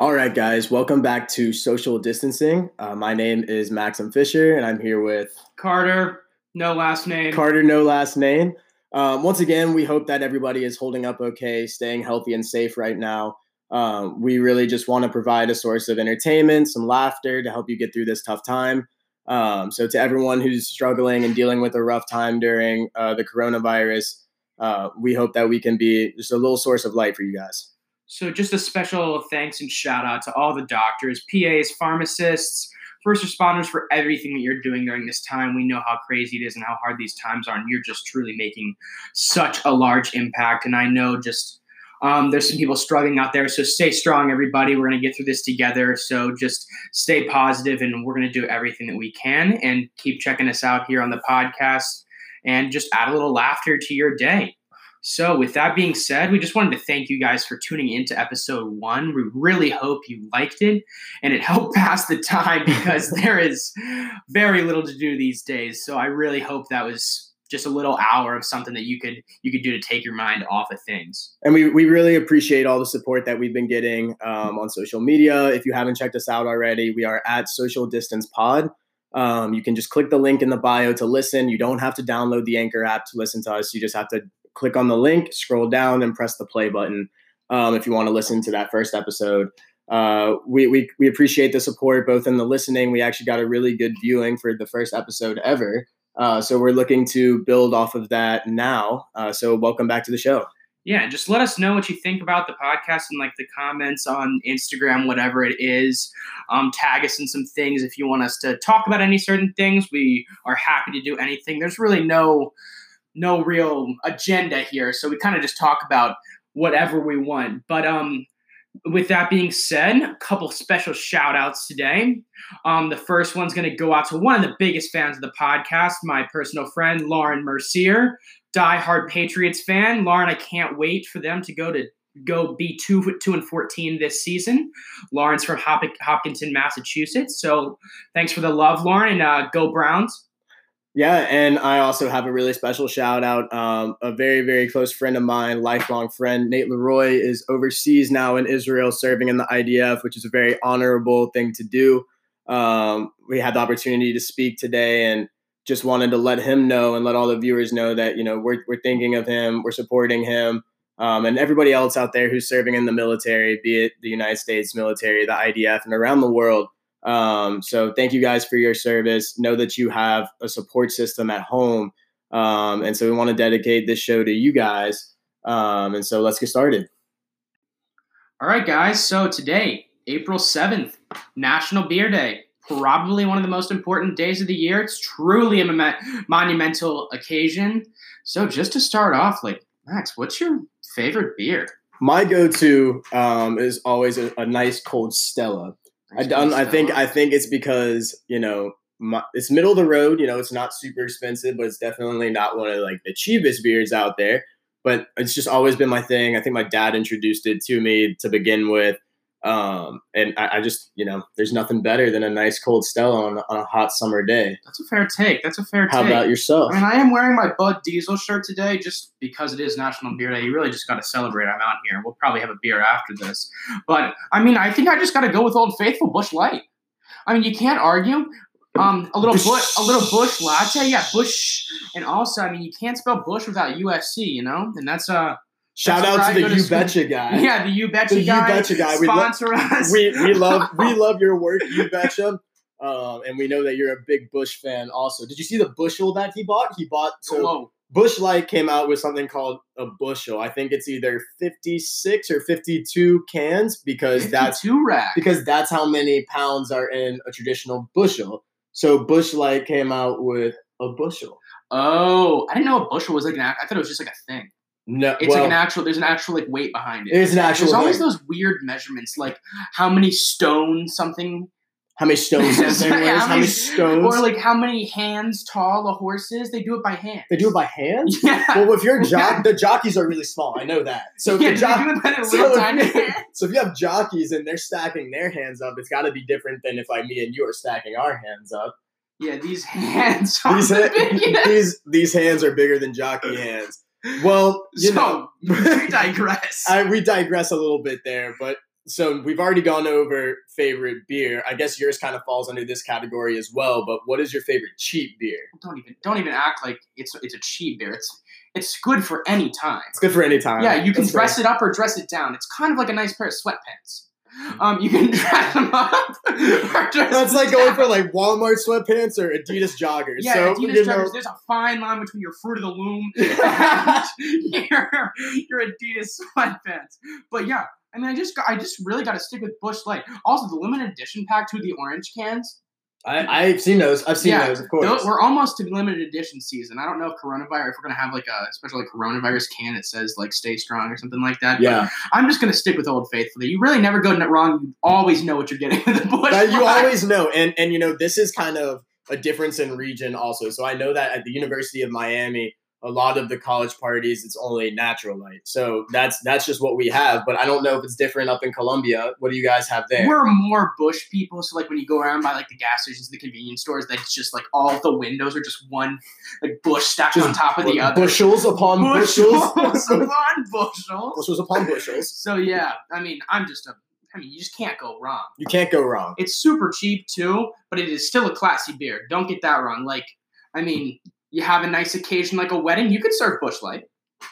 All right, guys, welcome back to Social Distancing. Uh, my name is Maxim Fisher, and I'm here with Carter, no last name. Carter, no last name. Um, once again, we hope that everybody is holding up okay, staying healthy and safe right now. Um, we really just want to provide a source of entertainment, some laughter to help you get through this tough time. Um, so, to everyone who's struggling and dealing with a rough time during uh, the coronavirus, uh, we hope that we can be just a little source of light for you guys. So, just a special thanks and shout out to all the doctors, PAs, pharmacists, first responders for everything that you're doing during this time. We know how crazy it is and how hard these times are, and you're just truly making such a large impact. And I know just um, there's some people struggling out there. So, stay strong, everybody. We're going to get through this together. So, just stay positive, and we're going to do everything that we can and keep checking us out here on the podcast and just add a little laughter to your day. So, with that being said, we just wanted to thank you guys for tuning into episode one. We really hope you liked it and it helped pass the time because there is very little to do these days. So, I really hope that was just a little hour of something that you could you could do to take your mind off of things. And we, we really appreciate all the support that we've been getting um, on social media. If you haven't checked us out already, we are at Social Distance Pod. Um, you can just click the link in the bio to listen. You don't have to download the Anchor app to listen to us. You just have to click on the link, scroll down, and press the play button um, if you want to listen to that first episode. Uh, we, we, we appreciate the support both in the listening. We actually got a really good viewing for the first episode ever. Uh, so we're looking to build off of that now. Uh, so welcome back to the show. Yeah, just let us know what you think about the podcast and like the comments on Instagram, whatever it is. Um, tag us in some things if you want us to talk about any certain things. We are happy to do anything. There's really no no real agenda here. So we kind of just talk about whatever we want. But um, with that being said, a couple special shout outs today. Um, the first one's going to go out to one of the biggest fans of the podcast, my personal friend, Lauren Mercier, diehard Patriots fan. Lauren, I can't wait for them to go to go be two two and fourteen this season. Lauren's from Hop- Hopkinton, Massachusetts. So thanks for the love, Lauren, and uh, go Browns. Yeah, and I also have a really special shout out. Um, a very, very close friend of mine, lifelong friend, Nate Leroy, is overseas now in Israel serving in the IDF, which is a very honorable thing to do. Um, we had the opportunity to speak today and just wanted to let him know and let all the viewers know that, you know, we're, we're thinking of him, we're supporting him. Um, and everybody else out there who's serving in the military, be it the United States military, the IDF, and around the world. Um, so thank you guys for your service. Know that you have a support system at home. Um, and so we want to dedicate this show to you guys. Um, and so let's get started. All right, guys. So today, April 7th, National Beer Day. Probably one of the most important days of the year. It's truly a monumental occasion. So just to start off, like, Max, what's your favorite beer? My go-to um, is always a, a nice cold Stella. I done. I think. I think it's because you know my, it's middle of the road. You know, it's not super expensive, but it's definitely not one of like the cheapest beers out there. But it's just always been my thing. I think my dad introduced it to me to begin with. Um, and I, I, just, you know, there's nothing better than a nice cold Stella on, on, a hot summer day. That's a fair take. That's a fair How take. How about yourself? I mean, I am wearing my Bud Diesel shirt today just because it is National Beer Day. You really just got to celebrate. I'm out here. We'll probably have a beer after this. But I mean, I think I just got to go with Old Faithful Busch Light. I mean, you can't argue. Um, a little bush, a little bush latte, yeah, bush, and also, I mean, you can't spell Busch without USC, you know, and that's uh Shout That's out to the You Betcha guy. Yeah, the You Betcha the guy. You Betcha guy. Sponsor we lo- us. We, we love we love your work, You Betcha. Um, and we know that you're a big Busch fan also. Did you see the bushel that he bought? He bought so Whoa. Busch Light came out with something called a bushel. I think it's either 56 or 52 cans because that's two rack. because that's how many pounds are in a traditional bushel. So Busch Light came out with a bushel. Oh, I didn't know a bushel was like an. act- I thought it was just like a thing. No, It's well, like an actual. There's an actual like weight behind it. There's an actual. There's always those weird measurements, like how many stones something, how many stones something Yeah, how how many stones. or like how many hands tall a horse is. They do it by hand. they do it by hand. Yeah. Well, if you're a jock, the jockeys are really small. I know that. So if yeah, the they do it by so if- tiny so if you have jockeys and they're stacking their hands up, it's got to be different than if like me and you are stacking our hands up. Yeah, these hands are These, the ha- these these hands are bigger than jockey hands. Well, you so know, we digress. I, we digress a little bit there, but so we've already gone over favorite beer. I guess yours kind of falls under this category as well. But what is your favorite cheap beer? Don't even don't even act like it's it's a cheap beer. It's it's good for any time. It's good for any time. Yeah, you can That's dress fair. it up or dress it down. It's kind of like a nice pair of sweatpants. Um, you can dress them up. That's like going for like Walmart sweatpants or Adidas joggers. Yeah, so, Adidas you know- joggers. There's a fine line between your Fruit of the Loom and your, your Adidas sweatpants. But yeah, I mean, I just got, I just really got to stick with Busch Light. Also, the limited edition pack to the orange cans. I, I've seen those. I've seen Yeah, those, of course. We're almost to limited edition season. I don't know if coronavirus, if we're gonna have like a special like coronavirus can that says like "Stay Strong" or something like that. But yeah, I'm just gonna stick with Old Faithful. You really never go wrong. You always know what you're getting with the Busch. that you always know, and and you know this is kind of a difference in region also. So I know that at the University of Miami, a lot of the college parties it's only natural light. So that's that's just what we have. But I don't know if it's different up in Columbia. What do you guys have there? We're more Busch people, so like when you go around by like the gas stations, the convenience stores, that's just like all the windows are just one like Busch stacked on top of the other. bushels upon bushels bushels, upon bushels. bushels upon bushels. So yeah, I mean, I'm just a. I mean, you just can't go wrong. You can't go wrong. It's super cheap too, but it is still a classy beer. Don't get that wrong. Like, I mean, you have a nice occasion like a wedding, you could serve Busch Light.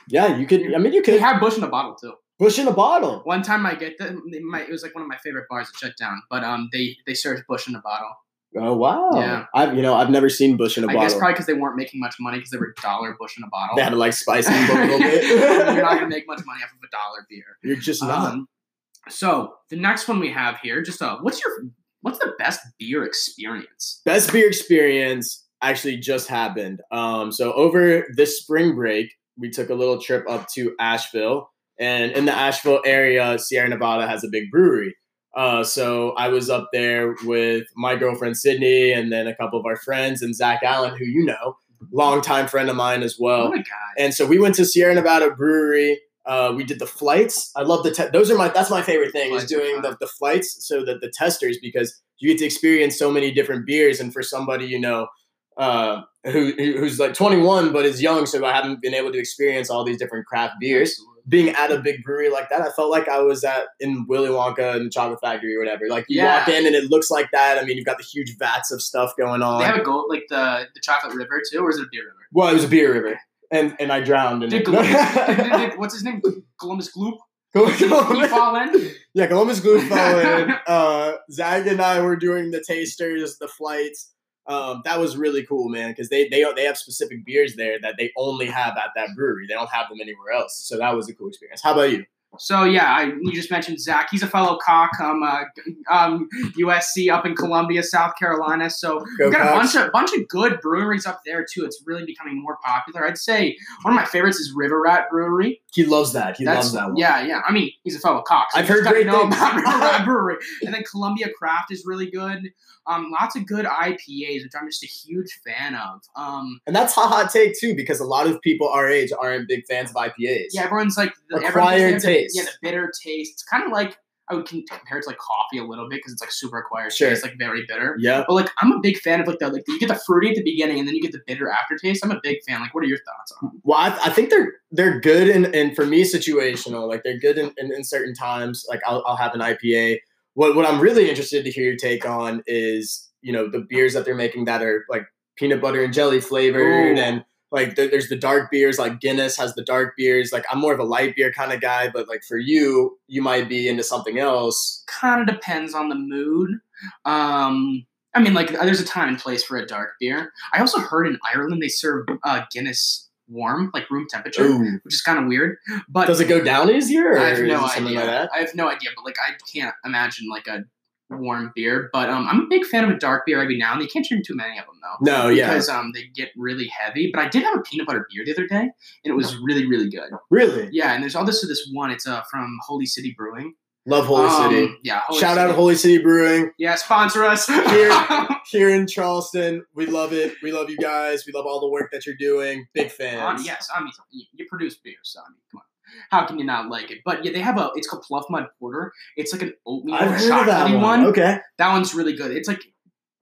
Yeah, you could. I mean, you They could have Busch in a bottle too. Busch in a bottle. One time I get them, they it was like one of my favorite bars that shut down, but um, they they served Busch in a bottle. Oh wow! Yeah. I've you know I've never seen Busch in a I bottle. I guess probably because they weren't making much money because they were dollar Busch in a bottle. they had to like spice them a little bit. You're not gonna make much money off of a dollar beer. You're just not. Um, so the next one we have here, just uh, what's your what's the best beer experience? best beer experience actually just happened. Um, so over this spring break, we took a little trip up to Asheville, and in the Asheville area, Sierra Nevada has a big brewery. Uh, so I was up there with my girlfriend Sydney, and then a couple of our friends, and Zach Allen, who you know, longtime friend of mine as well. oh my god! And so we went to Sierra Nevada Brewery. Uh, we did the flights. I love the te- those are my that's my favorite thing is doing the, the flights so that the testers because you get to experience so many different beers and for somebody you know uh, who who- who's like 21 but is young so I haven't been able to experience all these different craft beers Absolutely. being at a big brewery like that I felt like I was at in Willy Wonka and the Chocolate Factory or whatever like you Yeah. walk in and it looks like that I mean you've got the huge vats of stuff going on They have a gold like the the chocolate river too, or is it a beer river? well it was a beer river and and I drowned in Did it Columbus, what's his name? Columbus Gloop. He fall in? Yeah, Columbus Glue fell in. Uh, Zach and I were doing the tasters, the flights. Um, that was really cool, man, because they they they have specific beers there that they only have at that brewery. They don't have them anywhere else. So that was a cool experience. How about you? So yeah, I, you just mentioned Zach. He's a fellow cock, um, uh, um, USC up in Columbia, South Carolina. So Go we've got a bunch of bunch of good breweries up there too. It's really becoming more popular. I'd say one of my favorites is River Rat Brewery. He loves that. He That's loves that one. yeah, yeah. I mean, he's a fellow cock. so I've heard great know things. about River Brewery. And then Columbia Craft is really good. Um, lots of good IPAs, which I'm just a huge fan of. Um, And that's a hot take too, because a lot of people our age aren't big fans of IPAs. yeah, everyone's like the, everyone Acquired thinks they the- taste. yeah, the bitter taste. It's kind of like I would compare it to like coffee a little bit because it's like super acquired Sure. It's like very bitter. Yeah. But like I'm a big fan of like the like you get the fruity at the beginning and then you get the bitter aftertaste. I'm a big fan. Like, what are your thoughts on? Well, I, I think they're they're good and and for me situational. Like they're good in, in, in certain times. Like I'll, I'll have an IPA. What what I'm really interested to hear your take on is you know the beers that they're making that are like peanut butter and jelly flavored Ooh. and like there, there's the dark beers like Guinness has the dark beers. Like I'm more of a light beer kind of guy, but like for you, you might be into something else. Kind of depends on the mood. Um, I mean, like there's a time and place for a dark beer. I also heard in Ireland they serve uh, Guinness warm, like room temperature, Ooh. which is kind of weird. But Does it go down easier or I have no idea. like that? I have no idea, but like I can't imagine like a warm beer. But um, I'm a big fan of a dark beer every now and then. You can't drink too many of them though. No, yeah. Because um, they get really heavy. But I did have a peanut butter beer the other day, and it was really, really good. Really? Yeah, and there's all this to this one. It's uh from Holy City Brewing. Love Holy Um, City. Yeah. Holy Shout out City. Holy City Brewing. Yeah, sponsor us. Here. here in Charleston. We love it. We love you guys. We love all the work that you're doing. Big Um, fans. yes, I mean you, you produce beer, so I mean, come on. How can you not like it? But yeah, they have a. It's called Pluff Mud Porter. It's like an oatmeal I've heard of that chocolatey one. one. Okay. That one's really good. It's like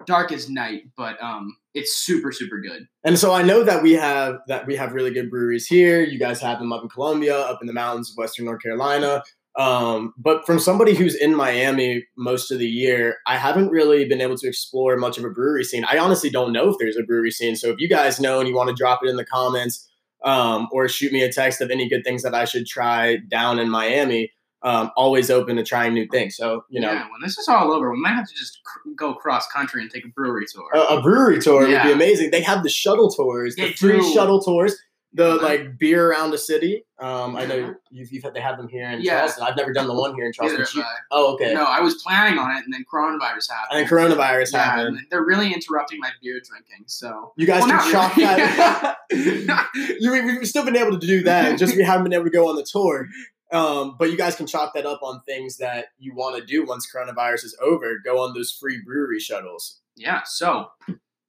dark as night, but um, it's super super good. And so I know that we have that we have really good breweries here. You guys have them up in Columbia, up in the mountains of Western North Carolina. Um, but from somebody who's in Miami most of the year, I haven't really been able to explore much of a brewery scene. I honestly don't know if there's a brewery scene. So if you guys know and you want to drop it in the comments um, or shoot me a text of any good things that I should try down in Miami, um, always open to trying new things. So you know, yeah, when this is all over, we might have to just cr- go cross country and take a brewery tour. a, a brewery tour Yeah. would be amazing. They have the shuttle tours, the free do. shuttle tours, the like beer around the city. Um, I know you've, you've had, they have them here in Yeah. Charleston. I've never done the one here in Charleston. Neither you- have I. oh, okay. No, I was planning on it, and then coronavirus happened. And then coronavirus yeah, happened. and they're really interrupting my beer drinking. So You guys Well, can chalk really. that. you, we- we've still been able to do that. Just we haven't been able to go on the tour. Um, but you guys can chalk that up on things that you want to do once coronavirus is over. Go on those free brewery shuttles. yeah, so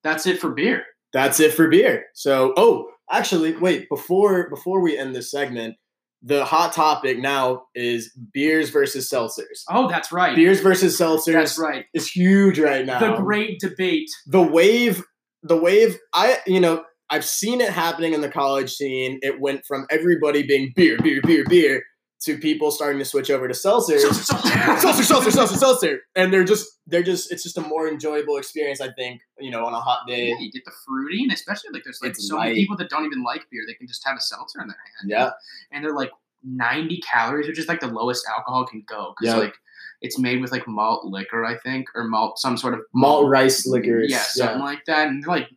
that's it for beer. That's it for beer. So, oh, actually, wait before before we end this segment, the hot topic now is beers versus seltzers. Oh, that's right. Beers versus seltzers That's right. is huge right now. The great debate. the wave the wave i you know i've seen it happening in the college scene it went from everybody being beer beer beer beer to people starting to switch over to seltzers seltzer seltzer seltzer seltzer and they're just they're just it's just a more enjoyable experience i think you know on a hot day Yeah, you get the fruity, and especially like there's like It's so light. many people that don't even like beer. They can just have a seltzer in their hand. yeah and they're like 90 calories, which is like the lowest alcohol can go. Because Yeah. like it's made with like malt liquor, I think, or malt some sort of malt rice liquors Yeah, something like that. And they're like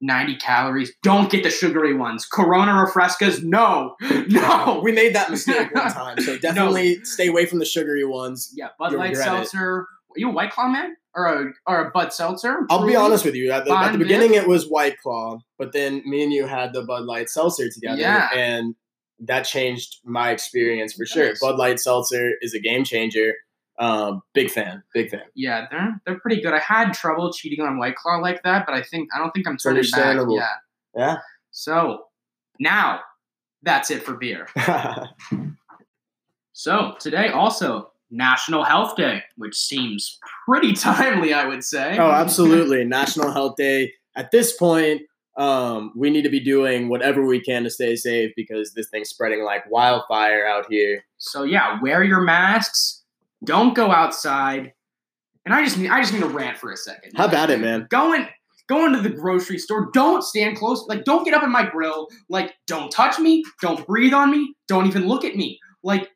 90 calories. Don't get the sugary ones. Corona refrescas, no, no. we made that mistake one time so definitely stay away from the sugary ones Yeah, Bud You'll Light it. seltzer. Are you a White Claw man or a or a Bud seltzer? I'll be honest with you. At the, at the beginning, it was White Claw, but then me and you had the Bud Light Seltzer together, Yeah. and that changed my experience for sure. Nice. Bud Light Seltzer is a game changer. Um, big fan, big fan. Yeah, they're they're pretty good. I had trouble cheating on White Claw like that, but I think I don't think I'm turning back. understandable. Yeah. Yeah. So now that's it for beer. So today also National Health Day, which seems pretty timely, I would say. oh, absolutely. National Health Day. At this point, um, we need to be doing whatever we can to stay safe because this thing's spreading like wildfire out here. So yeah, wear your masks. Don't go outside. And I just need I just need to rant for a second. How about it, man? Going going to the grocery store. Don't stand close. Like don't get up in my grill. Like don't touch me. Don't breathe on me. Don't even look at me. Like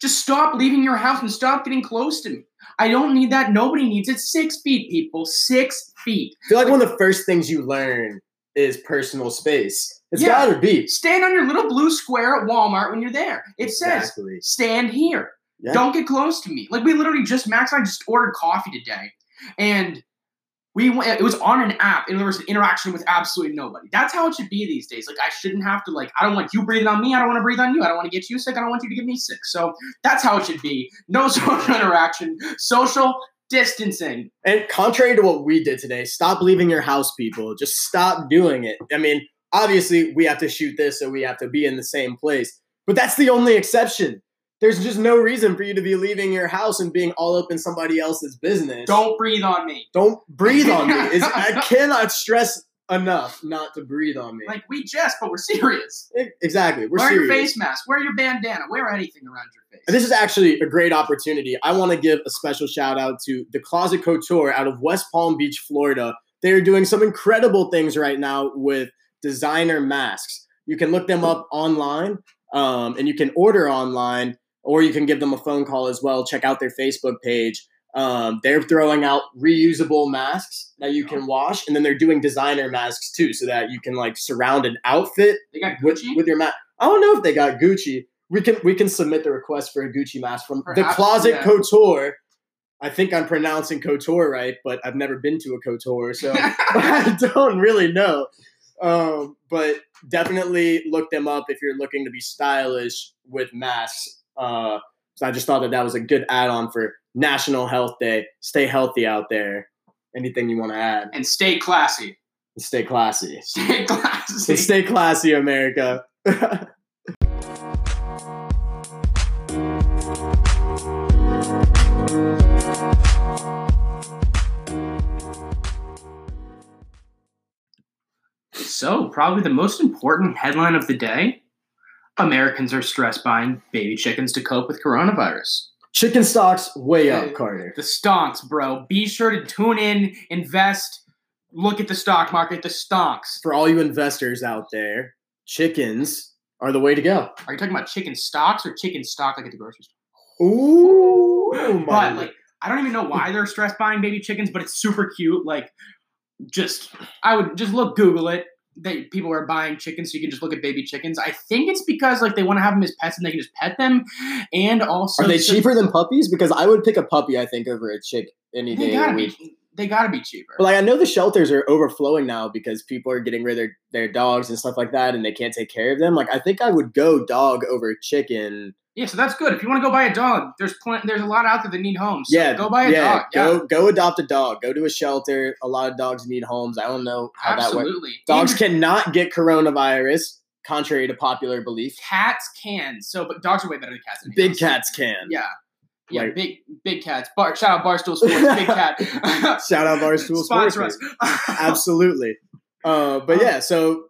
just stop leaving your house and stop getting close to me. I don't need that. Nobody needs it. Six feet, people. Six feet. I feel like one of the first things you learn is personal space. It's Yeah. gotta be. Stand on your little blue square at Walmart when you're there. It says Exactly. stand here. Yeah. Don't get close to me. Like we literally just Max and I just ordered coffee today, and we went. It was on an app, and there was an interaction with absolutely nobody. That's how it should be these days. Like I shouldn't have to like. I don't want you breathing on me. I don't want to breathe on you. I don't want to get you sick. I don't want you to get me sick. So that's how it should be. No social interaction. Social distancing. And contrary to what we did today, stop leaving your house, people. Just stop doing it. I mean, obviously, we have to shoot this, so we have to be in the same place. But that's the only exception. There's just no reason for you to be leaving your house and being all up in somebody else's business. Don't breathe on me. don't breathe on me. Is I cannot stress enough not to breathe on me. Like we jest, but we're serious. E- exactly. We're wear serious. your face mask. Wear your bandana. Wear anything around your face. And this is actually a great opportunity. I want to give a special shout out to the Closet Couture out of West Palm Beach, Florida. They are doing some incredible things right now with designer masks. You can look them up online um, and you can order online or you can give them a phone call as well. Check out their Facebook page. Um, they're throwing out reusable masks that you can wash, and then they're doing designer masks too, so that you can like surround an outfit they got with, Gucci. with your mask. I don't know if they got Gucci. We can we can submit the request for a Gucci mask from the Closet yeah. Couture. I think I'm pronouncing couture right, but I've never been to a couture, so I don't really know. Um, but definitely look them up if you're looking to be stylish with masks. Uh, so I just thought that that was a good add-on for National Health Day. Stay healthy out there. Anything you want to add? and stay classy. Stay classy. Stay classy. And stay classy, America. So, probably the most important headline of the day Americans are stress buying baby chickens to cope with coronavirus. Chicken stocks way up, Carter. The stonks, bro. Be sure to tune in, invest, look at the stock market, the stonks. For all you investors out there, chickens are the way to go. Are you talking about chicken stocks or chicken stock like at the grocery store? Ooh, oh but like I don't even know why they're stress buying baby chickens, but it's super cute. Like just I would just look Google it. They people are buying chickens, so you can just look at baby chickens. I think it's because like they want to have them as pets and they can just pet them, and also are they so- cheaper than puppies? Because I would pick a puppy, I think, over a chick any day of the gotta week. be. They gotta be cheaper. But like I know the shelters are overflowing now because people are getting rid of their, their dogs and stuff like that, and they can't take care of them. Like I think I would go dog over chicken. yeah, so that's good. If you want to go buy a dog, there's plenty. There's a lot out there that need homes. So yeah, go buy a yeah, dog. Yeah, Go go adopt a dog. Go to a shelter. A lot of dogs need homes. I don't know how that works. absolutely. Dogs And cannot get coronavirus, contrary to popular belief. cats can. So, but dogs are way better than cats. Big cats can. Yeah. Yeah, Like- big big cats. Bar, shout out Barstool Sports, big cat. Shout out Barstool Sponsor Sports. Absolutely. Uh, but yeah, so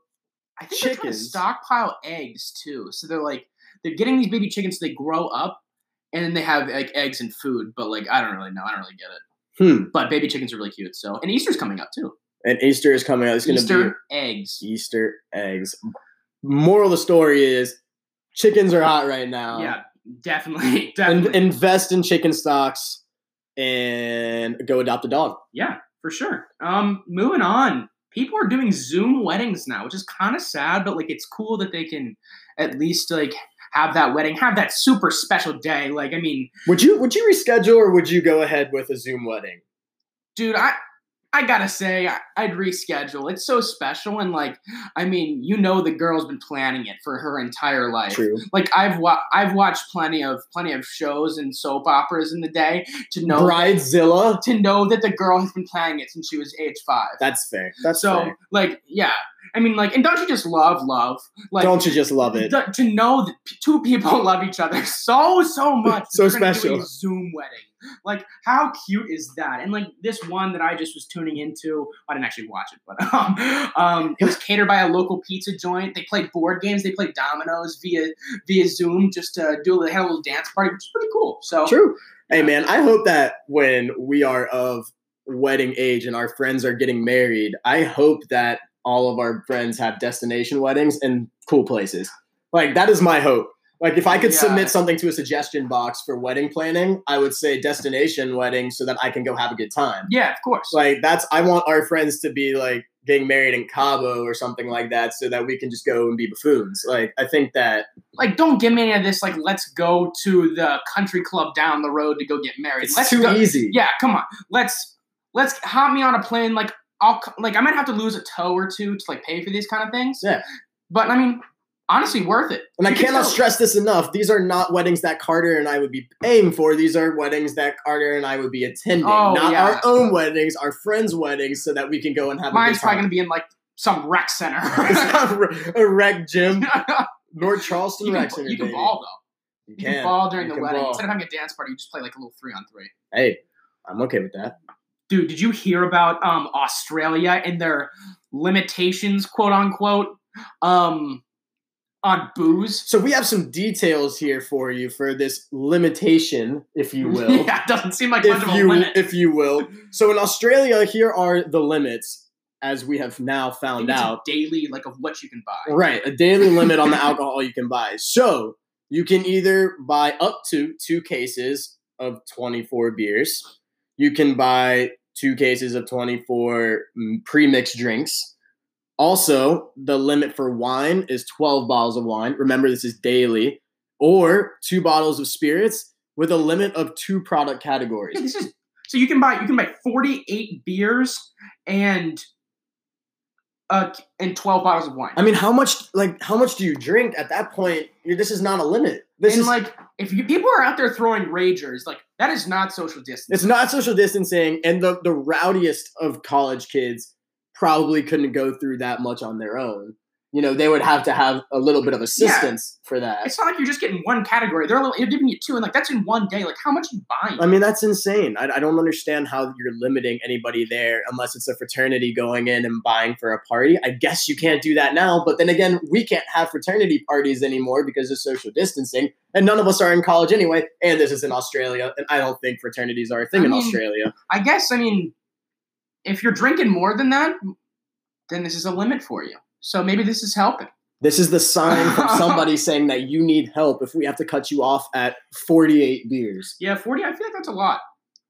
I think they're trying to stockpile eggs too. So they're like they're getting these baby chickens so they grow up and then they have like eggs and food. But like I don't really know. I don't really get it. hmm. But baby chickens are really cute. So and Easter's coming up too. And Easter is coming up. It's going to be Easter eggs. Easter eggs. Moral of the story is chickens are hot right now. Yeah, definitely, In- invest in chicken stocks and go adopt a dog. yeah, for sure. Um, moving on. People are doing Zoom weddings now, which is kind of sad, but like it's cool that they can at least like have that wedding, have that super special day. Like, I mean, Would you would you reschedule or would you go ahead with a Zoom wedding? dude, I I gotta say, I'd reschedule. It's so special, and like, I mean, you know, the girl's been planning it for her entire life. True. Like, I've wa- I've watched plenty of plenty of shows and soap operas in the day to know Bridezilla. to know that the girl has been planning it since she was age five. That's fair. That's so, fair. like, yeah, I mean, like, and don't you just love love? Like, Don't you just love it? th- to know that p- two people love each other so so much. So that they're gonna do special. Zoom wedding. Like, how cute is that? And like this one that I just was tuning into. I didn't actually watch it, but um, um, it was catered by a local pizza joint. They played board games. They played dominoes via via Zoom. Just to do. They had a little dance party, which is pretty cool. So True. Hey man, I hope that when we are of wedding age and our friends are getting married, I hope that all of our friends have destination weddings in cool places. Like that is my hope. Like if I could Yeah. submit something to a suggestion box for wedding planning, I would say destination wedding so that I can go have a good time. yeah, of course. Like that's I want our friends to be like getting married in Cabo or something like that so that we can just go and be buffoons. Like I think that like don't give me any of this like let's go to the country club down the road to go get married it's let's too go easy. yeah come on let's let's hop me on a plane like i'll like i might have to lose a toe or two to like pay for these kind of things Yeah. but i mean honestly worth it And I You can cannot stress this enough. These are not weddings that Carter and I would be paying for. These are weddings that Carter and I would be attending. Oh, not yeah. our own weddings, our friends' weddings, so that we can go and have a mine's probably gonna be in like some rec center a rec gym. North Charleston you Rec can, Center. you can baby. ball though You you can, ball during You the wedding ball. instead of having a dance party you just play like a little three on three Hey, I'm okay with that. dude did you hear about um australia and their limitations quote unquote um on booze So we have some details here for you for this limitation, if you will. yeah, it doesn't seem like much if of a you limit. if you will. So in Australia, here are the limits, as we have now found out. a daily like of what you can buy. Right, a daily limit on the alcohol you can buy. So you can either buy up to two cases of 24 beers. You can buy two cases of 24 mm, pre-mixed drinks. Also, the limit for wine is 12 bottles of wine. Remember, this is daily. Or two bottles of spirits with a limit of two product categories. This is so you can buy you can buy 48 beers and uh and 12 bottles of wine. I mean, how much like how much do you drink at that point? You're, this is not a limit. This and is like if you people are out there throwing ragers, like that is not social distancing. It's not social distancing, and the the rowdiest of college kids probably couldn't go through that much on their own. you know, they would have to have a little bit of assistance for that. It's not like you're just getting one category. They're, they're giving you two, and like that's in one day. Like how much you buying? I mean, that's insane. I, I don't understand how you're limiting anybody there unless it's a fraternity going in and buying for a party. I guess you can't do that now, but then again, we can't have fraternity parties anymore because of social distancing, and none of us are in college anyway. And this is in Australia, and I don't think fraternities are a thing I in mean, Australia. I guess. I mean, if you're drinking more than that, then this is a limit for you. So maybe this is helping. This is the sign from somebody saying that you need help if we have to cut you off at 48 beers. Yeah, forty. I feel like that's a lot.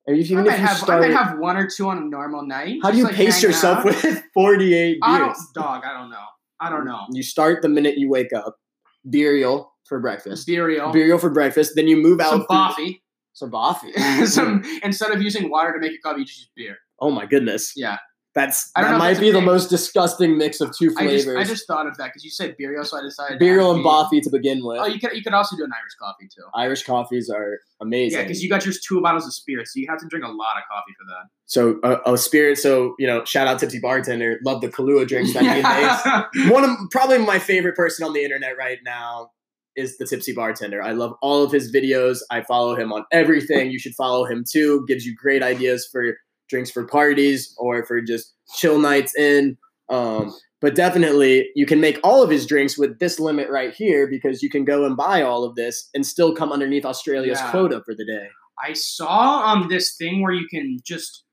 And if, I even might if you have start, I might have one or two on a normal night. how do you like, pace yourself out. with 48 I beers? dog. I don't know. I don't know. You start the minute you wake up. Burial for breakfast. Burial, Burial for breakfast. Then you move out. some through- coffee. Some coffee. some mm-hmm. instead of using water to make your coffee, you just use beer. Oh my goodness. Yeah, That's that might be the most disgusting mix of two I just flavors. I just thought of that because you said burial, so I decided. to and coffee to begin with. Oh, you could you could also do an Irish coffee too. Irish coffees are amazing. Yeah, because you got yours two bottles of spirit, so you have to drink a lot of coffee for that. so a, a spirit. So you know, shout out Tipsy Bartender. Love the Kahlua drinks that he makes. one of probably my favorite person on the internet right now is the tipsy bartender i love all of his videos i follow him on everything you should follow him too gives you great ideas for drinks for parties or for just chill nights in um, but definitely you can make all of his drinks with this limit right here because you can go and buy all of this and still come underneath australia's Yeah. quota for the day I saw um this thing where you can just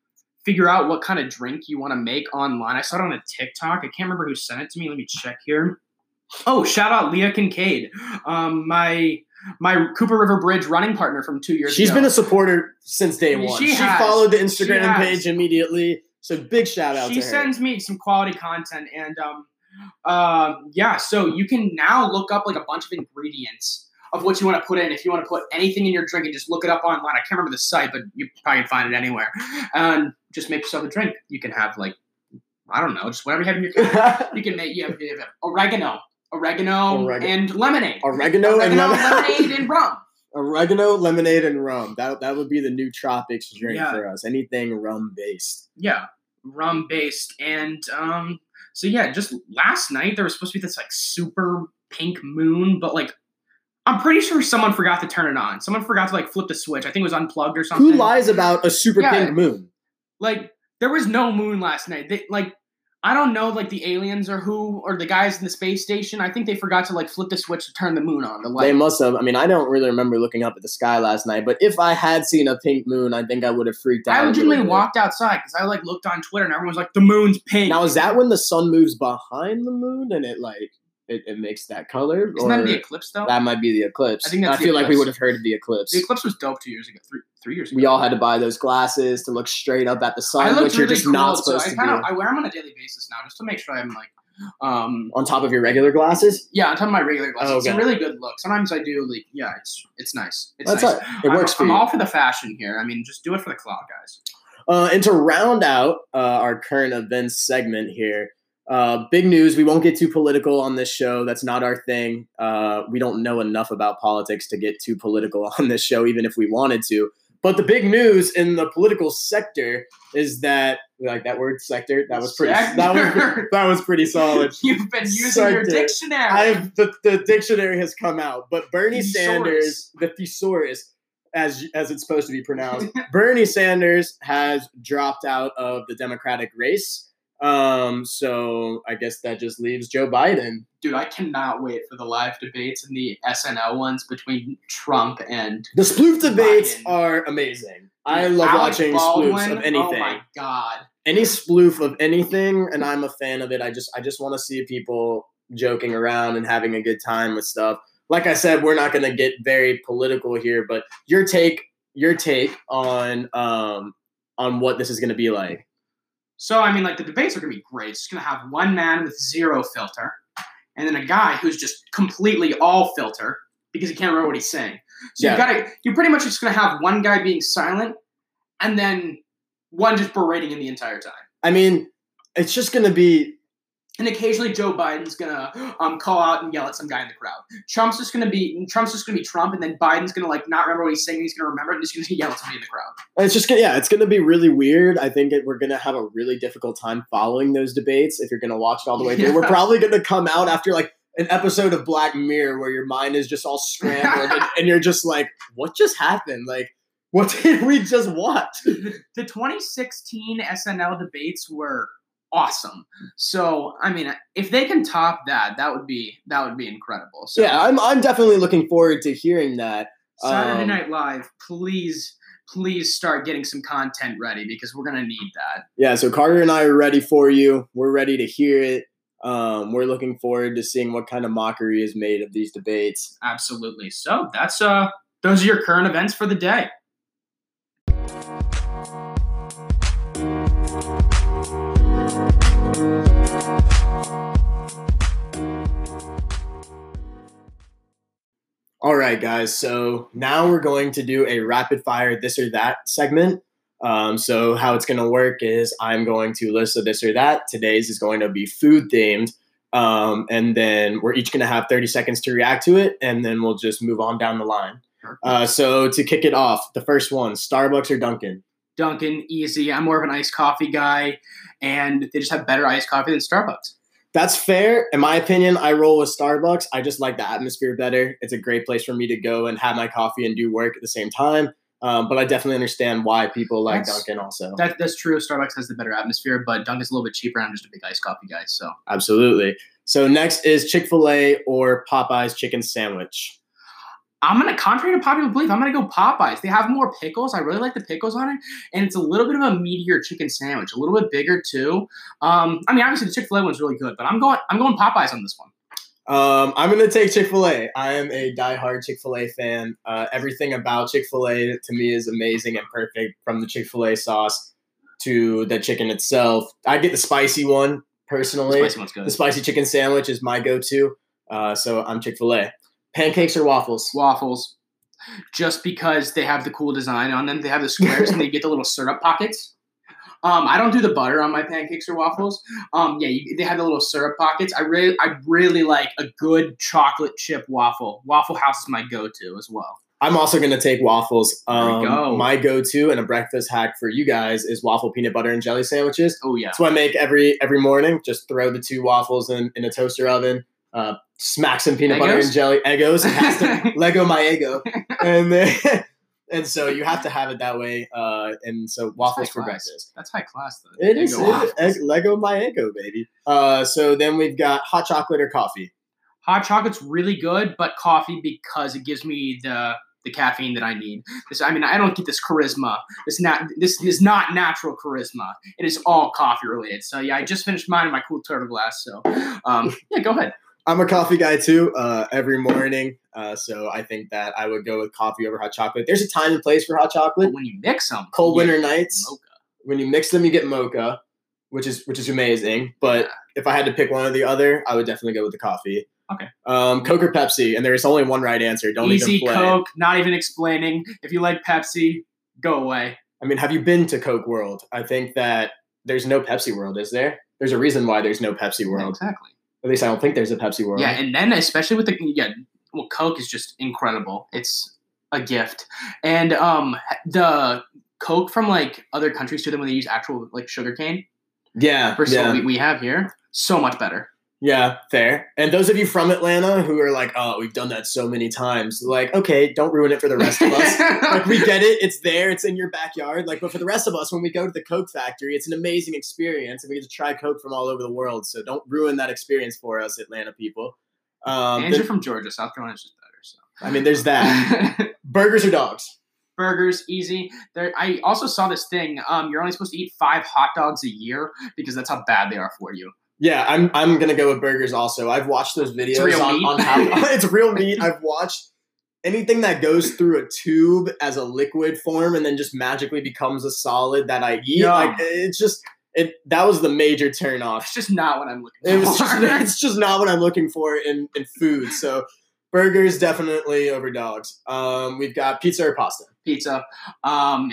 figure out what kind of drink you want to make online. I saw it on a TikTok. I can't remember who sent it to me. Let me check here. Oh, shout out Leah Kincaid, um, my my Cooper River Bridge running partner from two years she's ago. been a supporter since day one. She she, followed the instagram page immediately. So big shout out she to her. She sends me some quality content and um uh, yeah so you can now look up like a bunch of ingredients of what you want to put in. If you want to put anything in your drink and just look it up online i can't remember the site but you probably can find it anywhere. And just make yourself a drink. You can have like i don't know just whatever you have in your you can make you have, you have oregano oregano Oreg- and lemonade oregano, and oregano lemon- lemonade and rum oregano, lemonade, and rum. That that would be the new tropics drink Yeah. for us. Anything rum based. yeah rum based and um so yeah just last night there was supposed to be this like super pink moon but like i'm pretty sure someone forgot to turn it on someone forgot to like flip the switch i think it was unplugged or something Who lies about a super Yeah. pink moon? like there was no moon last night they like i don't know like the aliens or who or the guys in the space station i think they forgot to like flip the switch to turn the moon on the light they must have. I mean, I don't really remember looking up at the sky last night, but if I had seen a pink moon, I think I would have freaked out. I legitimately walked outside because i like looked on twitter and everyone was like the moon's pink Now is that when the sun moves behind the moon and it like it, it makes that color? isn't that the eclipse though that might be the eclipse. I think that's I feel like we would have heard of the eclipse. the eclipse was dope two years ago three three years ago we all had to buy those glasses to look straight up at the sun, I which you're just cool, not so supposed I to kind do. I wear them on a daily basis now just to make sure I'm like, um, On top of your regular glasses, yeah, on top of my regular glasses. Oh, It's a really good look. Sometimes I do like, yeah, it's it's nice. It's that's nice. it. It works I'm, I'm you. all for the fashion here. I mean, just do it for the cloud, guys. Uh, and to round out uh, our current events segment here, uh, big news. We won't get too political on this show. That's not our thing. Uh, we don't know enough about politics to get too political on this show, even if we wanted to. But the big news in the political sector is that, like that word, sector. That was pretty. That was that was pretty solid. You've been using your dictionary. I've the, the dictionary has come out, but Bernie Thesaurus. Sanders, the thesaurus, as as it's supposed to be pronounced, Bernie Sanders has dropped out of the Democratic race. Um, so I guess that just leaves Joe Biden. Dude, I cannot wait for the live debates and the SNL ones between Trump and The sploof debates Biden. are amazing. I love Alec watching Baldwin. spoofs of anything. Oh my god. Any sploof of anything, and I'm a fan of it. I just I just want to see people joking around and having a good time with stuff. Like I said, we're not going to get very political here, but your take your take on um on what this is going to be like. So I mean, like the debates are gonna be great. It's just gonna have one man with zero filter, and then a guy who's just completely all filter because he can't remember what he's saying. So Yeah. you gotta, you're pretty much just gonna have one guy being silent, and then one just berating him the entire time. I mean, it's just going to be and occasionally Joe Biden's gonna um, call out and yell at some guy in the crowd. Trump's just gonna be Trump's just gonna be Trump, and then Biden's gonna like not remember what he's saying. He's gonna remember it, and he's gonna yell at somebody in the crowd. It's just gonna, yeah, it's gonna be really weird. I think it, we're gonna have a really difficult time following those debates if you're gonna watch it all the way through. Yeah. We're probably gonna come out after like an episode of Black Mirror where your mind is just all scrambled and, and you're just like, what just happened? Like, what did we just watch? the 2016 SNL debates were awesome. So I mean, if they can top that, that would be that would be incredible. So Yeah, I'm I'm definitely looking forward to hearing that. Saturday um, Night Live, please. Please start getting some content ready because we're gonna need that. Yeah, so Carter and I are ready for you. We're ready to hear it. Um, we're looking forward to seeing what kind of mockery is made of these debates. Absolutely. So that's uh those are your current events for the day. All right, guys. So now we're going to do a rapid fire this or that segment. Um, so how it's going to work is I'm going to list a this or that. Today's is going to be food themed. Um, and then we're each going to have 30 seconds to react to it, and then we'll just move on down the line. Uh, so to kick it off, the first one: Starbucks or Dunkin'? Dunkin', easy. I'm more of an iced coffee guy, and they just have better iced coffee than Starbucks. That's fair. In my opinion, I roll with Starbucks. I just like the atmosphere better. It's a great place for me to go and have my coffee and do work at the same time. Um, but I definitely understand why people like That's- Dunkin' also. That, that's true. Starbucks has the better atmosphere, but Dunkin's a little bit cheaper. and I'm just a big iced coffee guy, so Absolutely. So next is Chick Fil A or Popeyes chicken sandwich. I'm gonna, contrary to popular belief, I'm gonna go Popeyes. They have more pickles. I really like the pickles on it, and it's a little bit of a meatier chicken sandwich, a little bit bigger too. Um, I mean, obviously the Chick Fil A one's really good, but I'm going, I'm going Popeyes on this one. Um, I'm gonna take Chick Fil A. I am a diehard Chick Fil A fan. Uh, everything about Chick Fil A to me is amazing and perfect, from the Chick Fil A sauce to the chicken itself. I get the spicy one The personally. spicy one's good. The spicy chicken sandwich is my go-to. Uh, so I'm Chick Fil A. Pancakes or waffles? waffles, just because they have the cool design on them. They have the squares and they get the little syrup pockets. Um, I don't do the butter on my pancakes or waffles. Um, yeah, you, they have the little syrup pockets. I really, I really like a good chocolate chip waffle. Waffle House is my go-to as well. I'm also gonna take waffles. Um, go. My go-to and a breakfast hack for you guys is waffle peanut butter and jelly sandwiches. Oh yeah, That's what I make every every morning. Just throw the two waffles in, in a toaster oven. Uh, smack some peanut butter and jelly. Eggos. Has to Leggo my Eggo. And then and so you have to have it that way. Uh, and so waffles for class. breakfast. that's high class though. It is Eggo it- egg, Leggo my Eggo, baby. Uh, so then we've got hot chocolate or coffee. Hot chocolate's really good, but coffee because it gives me the the caffeine that I need. This, I mean, I don't get this charisma. This not this is not natural charisma. It is all coffee related. So yeah, I just finished mine in my cool turtle glass. So um, yeah, go ahead. I'm a coffee guy too. Uh, every morning. Uh, so I think that I would go with coffee over hot chocolate. There's a time and place for hot chocolate. But when you mix them, Cold winter nights. mocha. when you mix them, you get mocha, which is which is amazing. But if I had to pick one or the other, I would definitely go with the coffee. Okay. Um, Coke or Pepsi, and there is only one right answer. Don't Easy even play. Coke, not even explaining. If you like Pepsi, go away. I mean, have you been to Coke World? I think that there's no Pepsi World, is there? There's a reason why there's no Pepsi World. Exactly. At least I don't think there's a Pepsi World. Yeah, and then especially with the yeah, well, Coke is just incredible. It's a gift, and um, the Coke from like other countries too, them when they use actual like sugar cane yeah, versus yeah. what we, we have here, so much better. Yeah, fair. And those of you from Atlanta who are like, "Oh, we've done that so many times," like, okay, don't ruin it for the rest of us. like we get it it's there it's in your backyard like but for the rest of us when we go to the coke factory it's an amazing experience and we get to try coke from all over the world so don't ruin that experience for us atlanta people um, and you're from Georgia, South Carolina's just better. So i mean there's that burgers or dogs burgers easy. There, I also saw this thing. Um, you're only supposed to eat five hot dogs a year because that's how bad they are for you. Yeah i'm, I'm gonna go with burgers also i've watched those videos on, on how it's real meat i've watched anything that goes through a tube as a liquid form and then just magically becomes a solid that i eat Yeah. like it's just it that was the major turn off That's just not what I'm looking It was just, it's just not what I'm looking for in, in food. So burgers definitely over dogs. Um, we've got pizza or pasta. pizza. Um,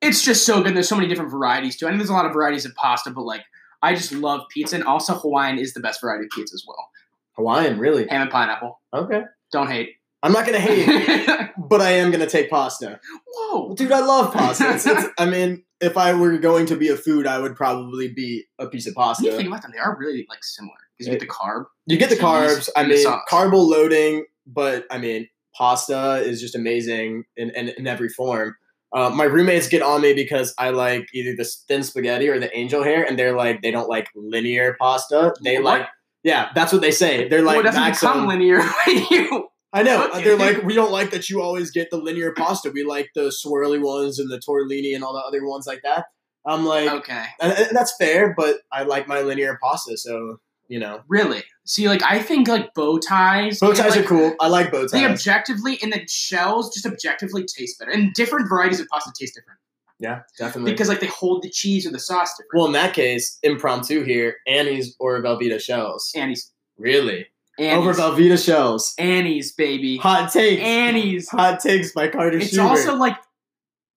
it's just so good. There's so many different varieties too. I know there's a lot of varieties of pasta, but like I just love pizza, and also Hawaiian is the best variety of pizza as well. Hawaiian, really? Ham and pineapple. Okay. Don't hate. I'm not gonna hate, but I am gonna take pasta. Whoa. Dude, I love pasta. It's, it's, I mean, if I were going to be a food, I would probably be a piece of When you pasta. think about them, they are really like similar because you get the carb. You get the carbs. I mean, carbo loading, but I mean, pasta is just amazing in, in, in every form. Uh, my roommates get on me because I like either the thin spaghetti or the angel hair, and they're like, they don't like linear pasta. They What? like, yeah, that's what they say. They're Well, like, it doesn't become linear when you. I know. Okay. They're like, we don't like that you always get the linear pasta. We like the swirly ones and the tortellini and all the other ones like that. I'm like, Okay. and, and that's fair, but I like my linear pasta, so you know, Really? See, like I think like bow ties. bow ties like, are cool. I like bow ties. They objectively and the shells just objectively taste better, and different varieties of pasta taste different yeah, definitely. because like they hold the cheese or the sauce different. well, in that case, impromptu here, Annie's or Velveeta shells. Annie's, Really, Annie's, over Velveeta shells. Annie's, baby, Hot takes. Annie's. Hot takes by Carter It's Schubert. also like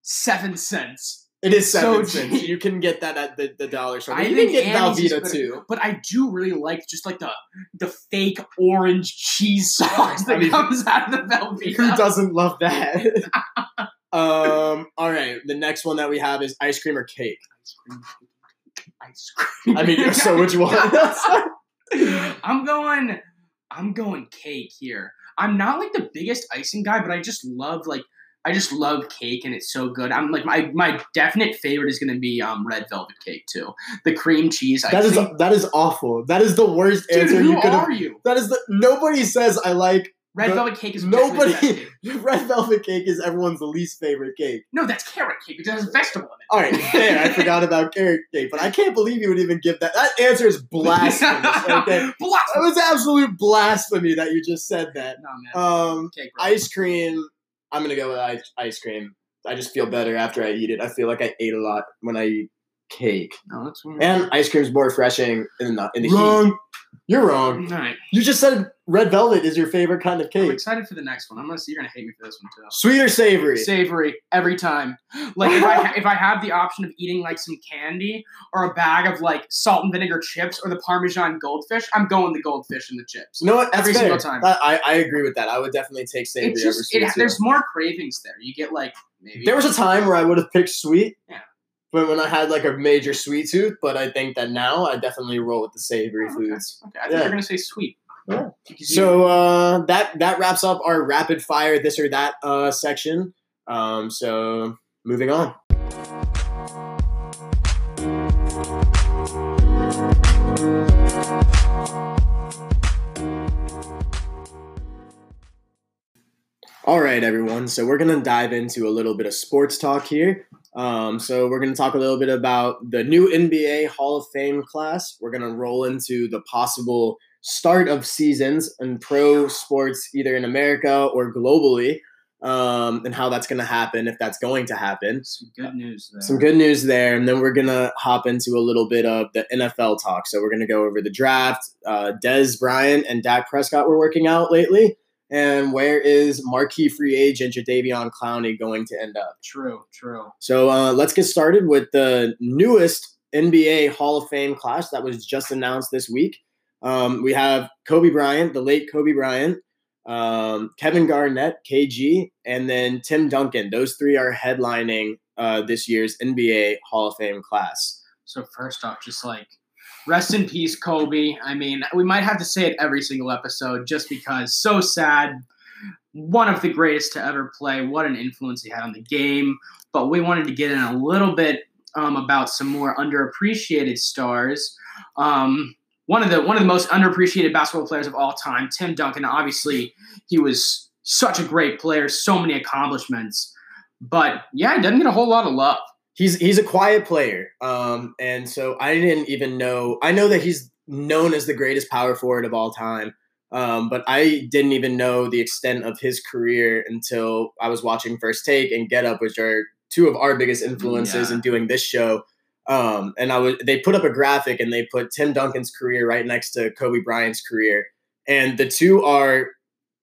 seven cents. It is seven so cents. cheap. You can get that at the, the dollar store. I You can get Velveeta too. But I do really like just like the the fake orange cheese sauce that I mean, comes out of the Velveeta. Who doesn't love that? um. All right. The next one that we have is ice cream or cake. Ice cream. Ice cream. I mean, so which one? I'm going. I'm going cake here. I'm not like the biggest icing guy, but I just love like I just love cake and it's so good. I'm like my my definite favorite is going to be um red velvet cake too. The cream cheese that is icing. that is awful. That is the worst Dude, answer who you could have. are you? That is the nobody says I like Red The- velvet cake is nobody. cake. Red velvet cake is everyone's least favorite cake. No, that's carrot cake because it has vegetable in it. All right, fair. I forgot about carrot cake, but I can't believe you would even give that. That answer is blasphemous. Okay, that Blasphemous. was absolute blasphemy that you just said that. No man. Um, cake. Ice cream. I'm gonna go with ice, ice cream. I just feel better after I eat it. I feel like I ate a lot when I eat cake, No, that's weird. and ice cream's more refreshing in the in the Wrong. heat. You're wrong. All right. You just said red velvet is your favorite kind of cake. I'm excited for the next one. I'm gonna see you're gonna hate me for this one too. Sweet or savory? Savory every time. Like if I if I have the option of eating like some candy or a bag of like salt and vinegar chips or the Parmesan goldfish, I'm going the goldfish and the chips. You know what? That's Every fair. single time. I, I agree with that. I would definitely take savory It's over sweet. it, there's more cravings there. You get like maybe There was a time where I would have picked sweet. Yeah. But when I had like a major sweet tooth, but I think that now I definitely roll with the savory Oh, okay. foods. Okay, I think Yeah. you're gonna say sweet. Yeah. So uh, that that wraps up our rapid fire this or that uh, section. Um, so moving on. All right, everyone. So we're gonna dive into a little bit of sports talk here. Um, so we're gonna talk a little bit about the new NBA Hall of Fame class. We're gonna roll into the possible start of seasons and pro sports, either in America or globally, um, and how that's gonna happen if that's going to happen. some good news there. Some good news there, and then we're gonna hop into a little bit of the NFL talk. So we're gonna go over the draft. Uh, Dez Bryant and Dak Prescott were working out lately, and where is marquee free agent Jadeveon Clowney going to end up? True, true. So uh, let's get started with the newest NBA Hall of Fame class that was just announced this week. Um, we have Kobe Bryant, the late Kobe Bryant, um, Kevin Garnett, KG, and then Tim Duncan. Those three are headlining uh, this year's NBA Hall of Fame class. So first off, just like rest in peace, Kobe. I mean, we might have to say it every single episode just because so sad. One of the greatest to ever play. What an influence he had on the game. But we wanted to get in a little bit um, about some more underappreciated stars. Um, one of the one of the most underappreciated basketball players of all time, Tim Duncan. Obviously, he was such a great player, so many accomplishments. But yeah, he doesn't get a whole lot of love. He's he's a quiet player, um, and so I didn't even know. I know that he's known as the greatest power forward of all time, um, but I didn't even know the extent of his career until I was watching First Take and Get Up, which are two of our biggest influences Yeah. in doing this show. Um, and I was they put up a graphic and they put Tim Duncan's career right next to Kobe Bryant's career, and the two are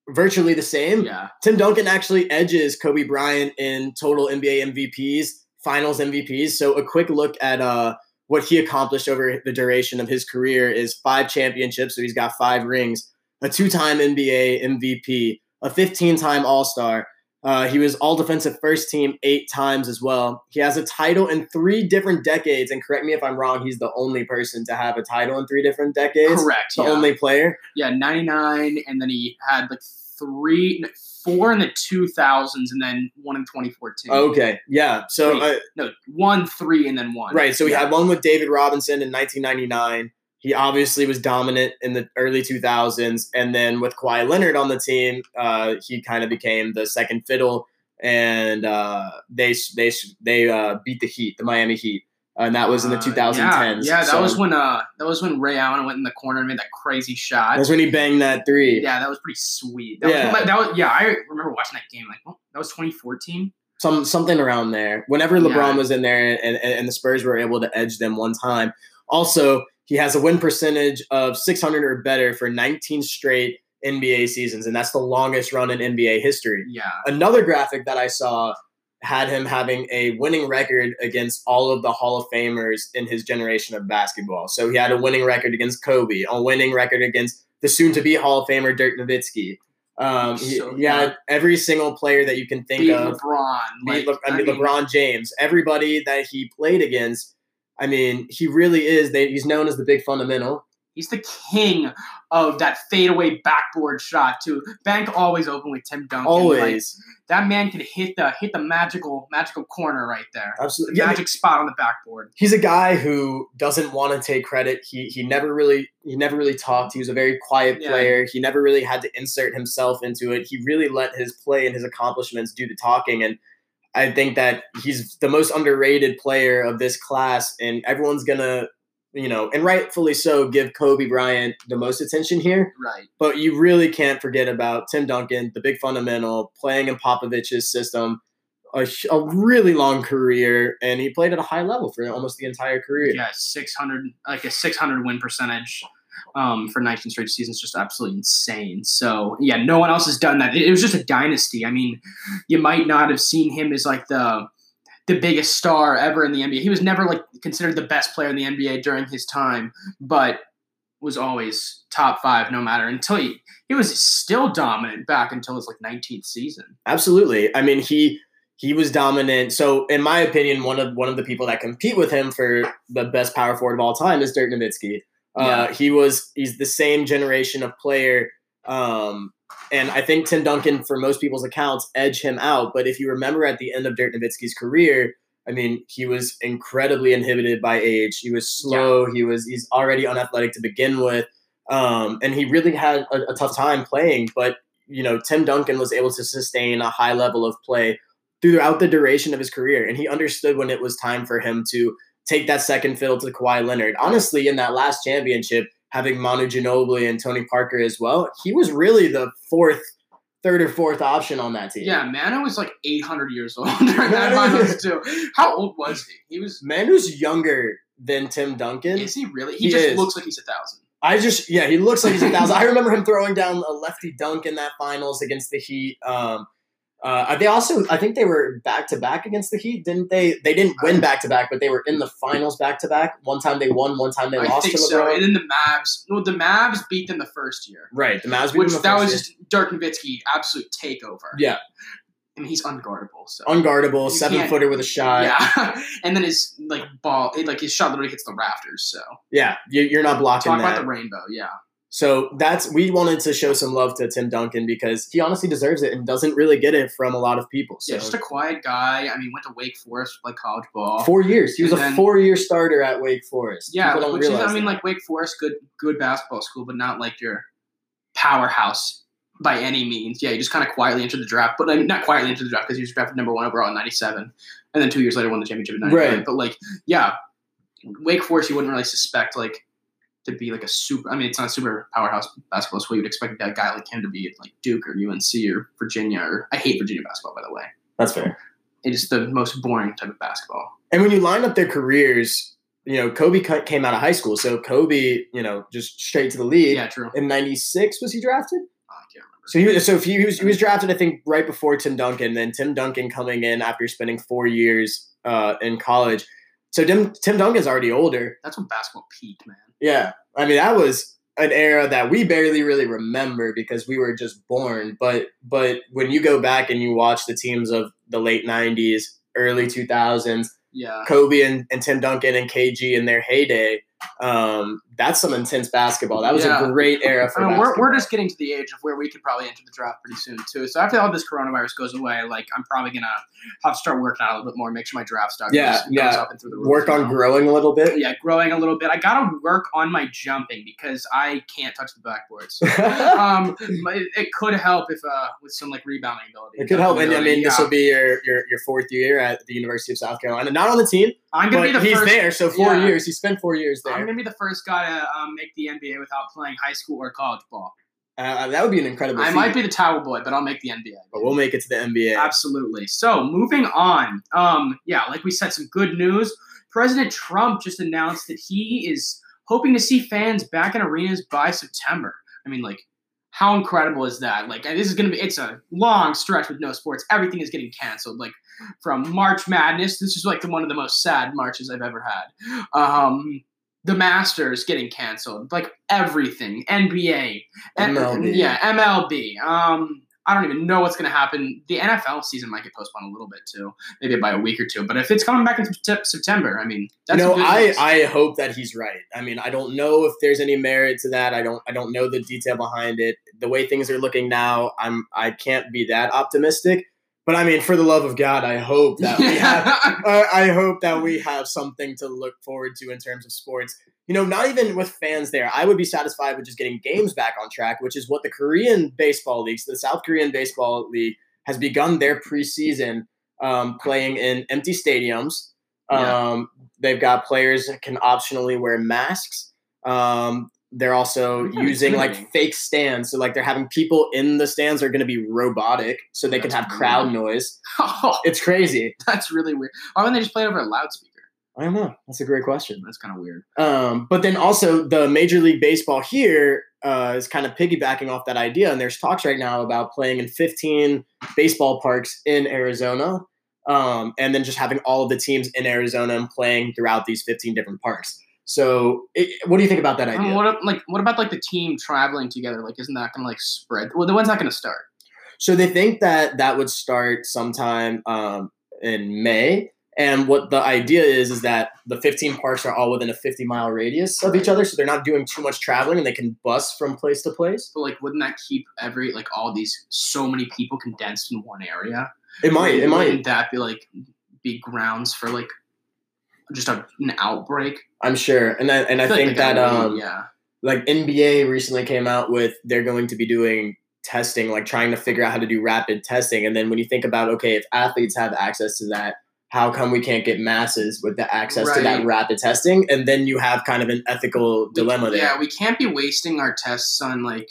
virtually the same. Yeah. Tim Duncan actually edges Kobe Bryant in total NBA MVPs, Finals MVPs. So a quick look at uh, what he accomplished over the duration of his career is five championships. So he's got five rings, a two-time NBA MVP, a 15-time All-Star. Uh, he was all defensive first team eight times as well. He has a title in three different decades. And correct me if I'm wrong, he's the only person to have a title in three different decades. Correct. The yeah. only player. Yeah, 99, and then he had like three, four in the 2000s, and then one in 2014. Okay. Yeah. So, Wait. uh, No, one, three, and then one. right. So we yeah. had one with David Robinson in 1999. He obviously was dominant in the early 2000s. And then with Kawhi Leonard on the team, uh, he kind of became the second fiddle. And uh, they they they uh, beat the Heat, the Miami Heat. And that was in the Uh, 2010s. Yeah, yeah that So was when uh that was when Ray Allen went in the corner and made that crazy shot. that's when he banged that three. Yeah, that was pretty sweet. That Yeah. was, that was yeah. I remember watching that game. Like, oh, that was 2014. some something around there. Whenever LeBron Yeah. was in there, and, and and the Spurs were able to edge them one time. Also, he has a win percentage of 600 or better for 19 straight NBA seasons, and that's the longest run in NBA history. Yeah, Another graphic that I saw had him having a winning record against all of the Hall of Famers in his generation of basketball. So he had a winning record against Kobe, a winning record against the soon-to-be Hall of Famer Dirk Nowitzki. Um, he, So he had every single player that you can think beat of LeBron. beat Like, Le- I mean, LeBron James, everybody that he played against. I mean, he really is. They, he's known as the big fundamental. He's the king of that fadeaway backboard shot too. Bank always open with Tim Duncan. Like, Always, that man can hit the hit the magical magical corner right there. The absolutely. Yeah, I mean, magic spot on the backboard. he's a guy who doesn't want to take credit. He he never really he never really talked. He was a very quiet Yeah. player. He never really had to insert himself into it. He really let his play and his accomplishments do the talking. And I think that he's the most underrated player of this class. And everyone's gonna, you know, and rightfully so, give Kobe Bryant the most attention here. Right. But you really can't forget about Tim Duncan, the big fundamental, playing in Popovich's system, a, a really long career, and he played at a high level for almost the entire career. Yeah, six hundred like a six hundred win percentage. Um, for 19 straight seasons, just absolutely insane. So yeah, no one else has done that. It, was just a dynasty. I mean, you might not have seen him as like the the biggest star ever in the NBA. He was never like considered the best player in the NBA during his time, but was always top five no matter until he he was still dominant back until his like 19th season. Absolutely. I mean, he he was dominant. So, in my opinion, one of one of the people that compete with him for the best power forward of all time is Dirk Nowitzki. Uh, he was he's the same generation of player, um, and I think Tim Duncan, for most people's accounts, edge him out. But if you remember at the end of Dirk Nowitzki's career, I mean, he was incredibly inhibited by age. He was slow. He was he's already unathletic to begin with, um, and he really had a, a tough time playing. But you know, Tim Duncan was able to sustain a high level of play throughout the duration of his career, and he understood when it was time for him to take that second fiddle to Kawhi Leonard. Honestly, in that last championship, having Manu Ginobili and Tony Parker as well, he was really the fourth, third or fourth option on that team. Yeah, Manu was like 800 years old during that finals too. How old was he? He was. Manu's younger than Tim Duncan. Is he really? He, He just is. looks like he's a thousand. I just yeah, he looks like he's a thousand. I remember him throwing down a lefty dunk in that finals against the Heat. Um, uh, they also I think they were back to back against the Heat, didn't they? They didn't win back to back, but they were in the finals back to back. One time they won, one time they I lost to so. And then the Mavs. No, the Mavs beat them the first year, right, the Mavs beat which them the that was year. just Dirk Nowitzki absolute takeover. yeah, and he's unguardable. So unguardable, You seven footer with a shot. Yeah, and then his like ball, it, like his shot literally hits the rafters. So Yeah, you, you're not blocking talk that. about the rainbow. Yeah, So that's we wanted to show some love to Tim Duncan because he honestly deserves it and doesn't really get it from a lot of people. So yeah, just a quiet guy. I mean, went to Wake Forest, played college ball. four years. He was And a then- four-year starter at Wake Forest. Yeah, don't which is, I mean, that. like Wake Forest, good good basketball school, but not like your powerhouse by any means. Yeah, he just kind of quietly entered the draft, but like, not quietly entered the draft because he was drafted number one overall in '97, and then two years later won the championship in '99. Right. But like, yeah, Wake Forest, you wouldn't really suspect like to be like a super. I mean, it's not a super powerhouse basketball school. You'd expect a guy like him to be at like Duke or UNC or Virginia. Or I hate Virginia basketball, by the way. that's fair. It is the most boring type of basketball. And when you line up their careers, you know, Kobe came out of high school, so Kobe, you know, just straight to the league. Yeah, true. In '96, was he drafted? I can't remember. So he was, so if he was he was drafted, I think, right before Tim Duncan. Then Tim Duncan coming in after spending four years uh, in college. So Tim, Tim Duncan's already older. That's when basketball peaked, man. Yeah. I mean, that was an era that we barely really remember because we were just born. But but when you go back and you watch the teams of the late '90s, early 2000s, Yeah. Kobe and, and Tim Duncan and KG in their heyday, um, that's some intense basketball. That was Yeah. a great era for I mean, we're, we're just getting to the age of where we could probably enter the draft pretty soon too. So after all this coronavirus goes away, like I'm probably gonna have to start working out a little bit more, make sure my draft stock Yeah, goes, goes yeah. up and through the roof. work on know? growing a little bit. yeah, growing a little bit. I gotta work on my jumping because I can't touch the backboards. um, it, it could help if uh with some like rebounding ability. It could help, and I mean, this will be your, your your fourth year at the University of South Carolina. Not on the team, I'm gonna be the he's first. there. So four yeah. years. He spent four years there. I'm gonna be the first guy to um, make the NBA without playing high school or college ball. Uh, that would be an incredible. I might be the towel boy, but I'll make the NBA. but we'll make it to the NBA. Absolutely. So moving on. Um, yeah, like we said, some good news. President Trump just announced that he is hoping to see fans back in arenas by September. I mean, like, how incredible is that? Like, this is gonna be. It's a long stretch with no sports. Everything is getting canceled. Like from March Madness. This is like the, one of the most sad marches I've ever had. Um, the Masters getting canceled. Like everything. NBA. And- MLB. Yeah, MLB. Um, I don't even know what's going to happen. The NFL season might get postponed a little bit too, maybe by a week or two. But if it's coming back in September, I mean, that's no, good I, news. I hope that he's right. I mean, I don't know if there's any merit to that. I don't I don't know the detail behind it. The way things are looking now, I'm I can't be that optimistic. But I mean, for the love of God, I hope that we have I I hope that we have something to look forward to in terms of sports. You know, not even with fans there. I would be satisfied with just getting games back on track, which is what the Korean baseball leagues, the South Korean baseball league, has begun their preseason um, playing in empty stadiums. Yeah. Um, they've got players that can optionally wear masks. Um, they're also using like fake stands. So like they're having people in the stands are going to be robotic, so they can have crowd weird. noise. oh, It's crazy. that's really weird. Why wouldn't they just play it over a loudspeaker? I don't know. That's a great question. That's kind of weird. Um, but then also the Major League Baseball here uh, is kind of piggybacking off that idea, and there's talks right now about playing in 15 baseball parks in Arizona, um, and then just having all of the teams in Arizona and playing throughout these 15 different parks. So, it, what do you think about that idea? mean, what like what about like the team traveling together? Like, isn't that gonna like spread? Well, the one's not gonna start. So they think that that would start sometime um, in May. And what the idea is is that the 15 parks are all within a 50 mile radius of each other, so they're not doing too much traveling, and they can bus from place to place. But like, wouldn't that keep every like all these so many people condensed in one area? It might, it might. Wouldn't that be like be grounds for like just a, an outbreak? I'm sure, and I, and I, like think they that um, yeah, like NBA recently came out with they're going to be doing testing, like trying to figure out how to do rapid testing. And then when you think about okay, if athletes have access to that, how come we can't get masses with the access to that rapid testing? And then you have kind of an ethical dilemma there. yeah, we can't be wasting our tests on like.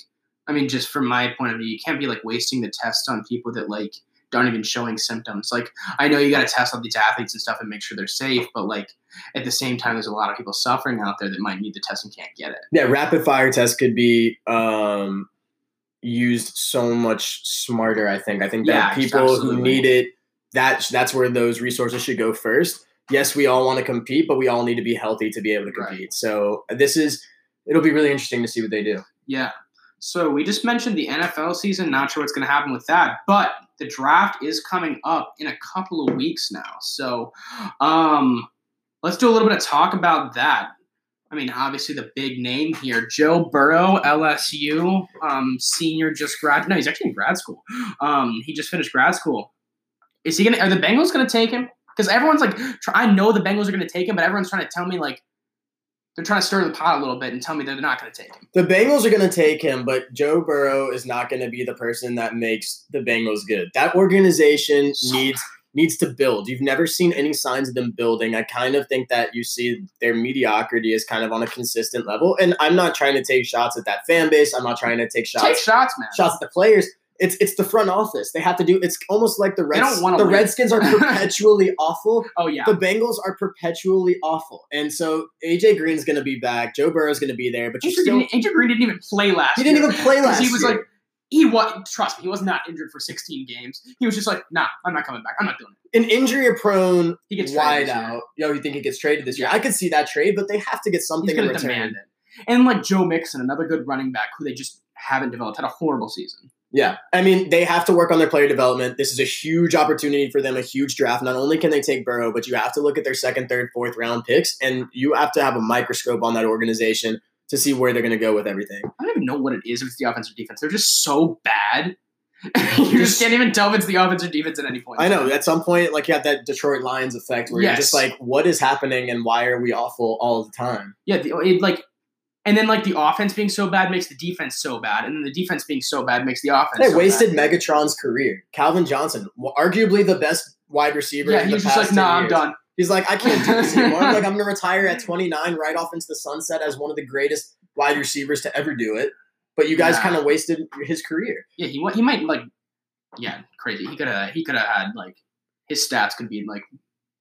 I mean, just from my point of view, you can't be like wasting the tests on people that like aren't even showing symptoms. Like, I know you got to test all these athletes and stuff and make sure they're safe, but like at the same time, there's a lot of people suffering out there that might need the test and can't get it. yeah, rapid fire tests could be um, used so much smarter. I think. I think that Yeah, people who need it, that that's where those resources should go first. Yes, we all want to compete, but we all need to be healthy to be able to Right. compete. So this is it'll be really interesting to see what they do. Yeah. So we just mentioned the NFL season. Not sure what's going to happen with that, but the draft is coming up in a couple of weeks now. So um, let's do a little bit of talk about that. I mean, obviously the big name here, Joe Burrow, LSU, um, senior, just grad. No, he's actually in grad school. Um, he just finished grad school. Is he gonna? Are the Bengals gonna take him? Because everyone's like, try, I know the Bengals are gonna take him, but everyone's trying to tell me like they're trying to stir the pot a little bit and tell me they're not gonna take him. The Bengals are going to take him, but Joe Burrow is not going to be the person that makes the Bengals good. That organization needs needs to build. You've never seen any signs of them building. I kind of think that you see their mediocrity is kind of on a consistent level. And I'm not trying to take shots at that fan base. I'm not trying to take shots Take shots, man. shots at the players. It's it's the front office. They have to do. It's almost like the Reds. The win. Redskins are perpetually awful. Oh yeah. The Bengals are perpetually awful, and so AJ Green's going to be back. Joe Burrow's going to be there, but Andrew, still didn't, Green didn't even play last he year. didn't even play last. He was year. like, he was. Trust me, he was not injured for 16 games. He was just like, nah, I'm not coming back. I'm not doing it. an injury prone He gets wide out. Yo, you think he gets traded this year? I could see that trade, but they have to get something He's in return. demand it. And like Joe Mixon, another good running back who they just haven't developed, had a horrible season. Yeah, I mean they have to work on their player development. This is a huge opportunity for them, a huge draft. Not only can they take Burrow, but you have to look at their second, third, fourth round picks, and you have to have a microscope on that organization to see where they're going to go with everything. I don't even know what it is if it's the offense or defense. They're just so bad. you Just- can't even tell if it's the offense or defense at any point. I know at some point, like you have that Detroit Lions effect where you're just like, what is happening, and why are we awful all the time? Yeah, the, it, like, and then like the offense being so bad makes the defense so bad, and then the defense being so bad makes the offense. They so wasted bad. Megatron's career. Calvin Johnson, arguably the best wide receiver. Yeah, in he the was just like, 10 nah, I'm done. He's like, I can't do this anymore. like, I'm to retire at 29, right off into the sunset as one of the greatest wide receivers to ever do it. But you guys Yeah. kind of wasted his career. Yeah, he he might like, yeah, crazy. He could have he could have had like his stats could be like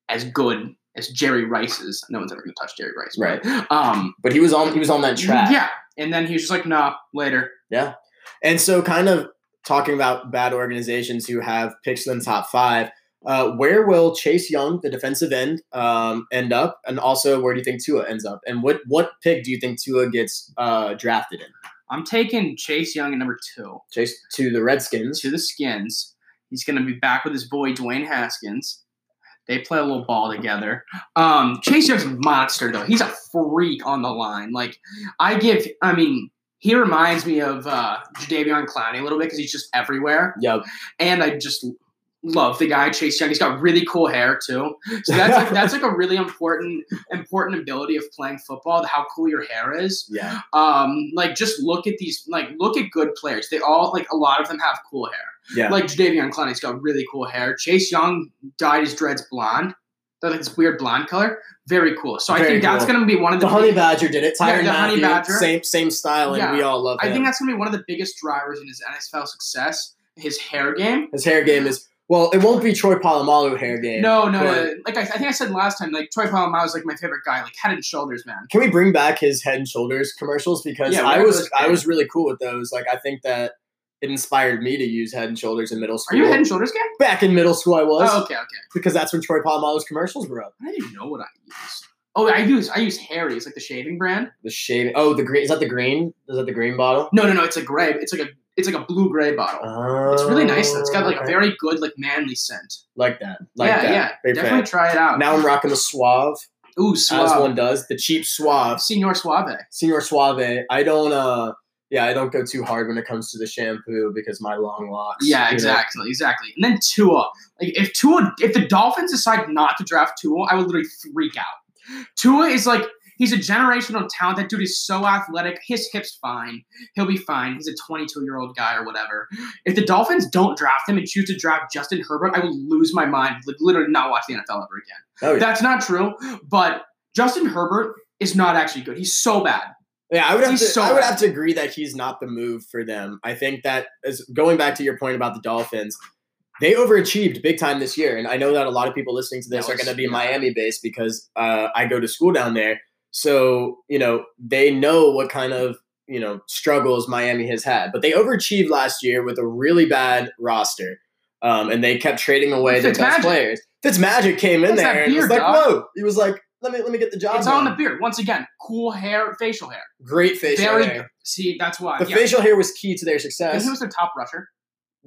as good as Jerry Rice's. No one's ever gonna touch Jerry Rice, right? Um, But he was on he was on that track. yeah, and then he was just like, nah, later. Yeah. And so, kind of talking about bad organizations who have picks in the top five, uh, where will Chase Young, the defensive end, um, end up? And also, where do you think Tua ends up? And what what pick do you think Tua gets uh, drafted in? I'm taking Chase Young at number two Chase to the Redskins. to the Skins. He's gonna be back with his boy Dwayne Haskins. They play a little ball together. Um, Chase Young's a monster though. He's a freak on the line. Like I give, I mean, he reminds me of uh, Jadeveon Clowney a little bit because he's just everywhere. Yep. and I just love the guy Chase Young. He's got really cool hair too. So that's like, that's like a really important important ability of playing football. How cool your hair is. Yeah. Um, like just look at these. Like look at good players. They all like a lot of them have cool hair. Yeah. Like Jadeveon Clowney's got really cool hair. Chase Young dyed his dreads blonde. They're like this weird blonde color. Very cool. So I Very think that's going to be one of the the Honey Badger did it. Tyrann the Honey Badger. same same style, and Yeah. we all love him. I think that's going to be one of the biggest drivers in his NFL success. His hair game. his hair game is well. It won't be Troy Polamalu hair game. No, no. uh, like I, I think I said last time, like Troy Polamalu is like my favorite guy, like head and shoulders, man. Can we bring back his Head and Shoulders commercials because Yeah, I was I was really cool with those. Like I think that it inspired me to use Head and Shoulders in middle school. Are you a head and shoulders guy? Back in middle school, I was Oh, okay, okay. because that's when Troy Polamalu's commercials were up. I didn't even know what I used. Oh, I use I use Harry's, like the shaving brand. The shaving. Oh, the green. Is that the green? Is that the green bottle? No, no, no. It's a gray. It's like a it's like a blue gray bottle. It's really nice. though. It's got like a Oh, very good like manly scent. like that. Like yeah, that. yeah. Big Definitely fan. try it out. Now I'm rocking the Suave, Ooh, as suave. one does. The cheap Suave. Senor Suave. Senor Suave. I don't. uh Yeah, I don't go too hard when it comes to the shampoo because my long locks. Yeah, you know. exactly, exactly. And then Tua. Like if Tua, if the Dolphins decide not to draft Tua, I would literally freak out. Tua is like he's a generational talent. That dude is so athletic. His hips fine. He'll be fine. He's a 22 year old guy or whatever. If the Dolphins don't draft him and choose to draft Justin Herbert, I will lose my mind. Like literally not watch the NFL ever again. Oh, yeah. That's not true. But Justin Herbert is not actually good. He's so bad. Yeah, I would have He's to. so I would have to agree that he's not the move for them. I think that as going back to your point about the Dolphins, they overachieved big time this year, and I know that a lot of people listening to this That are going to be yeah. Miami based because uh, I go to school down there. So you know they know what kind of you know struggles Miami has had, but they overachieved last year with a really bad roster, um, and they kept trading away their best players. Fitzmagic came in What's there and was like, dog? "Whoa!" He was like, "Let me let me get the job It's done." the beard. Once again, cool hair, facial hair. Great facial Very hair. See, that's why. The yeah. facial hair was key to their And success. who was their top rusher?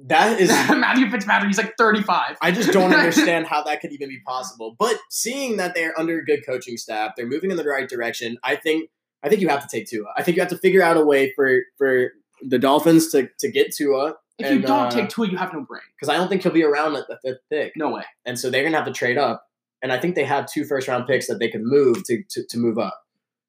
That is, Matthew Fitzpatrick. He's like 35. I just don't understand how that could even be possible. But seeing that they're under a good coaching staff, they're moving in the right direction. I think, I think you have to take Tua. I think you have to figure out a way for for the Dolphins to to get Tua If you don't uh, take Tua, you have no brain. because I don't think he'll be around at the fifth pick, No way. and so they're gonna have to trade up. And I think they have two first round picks that they can move to to, to move up.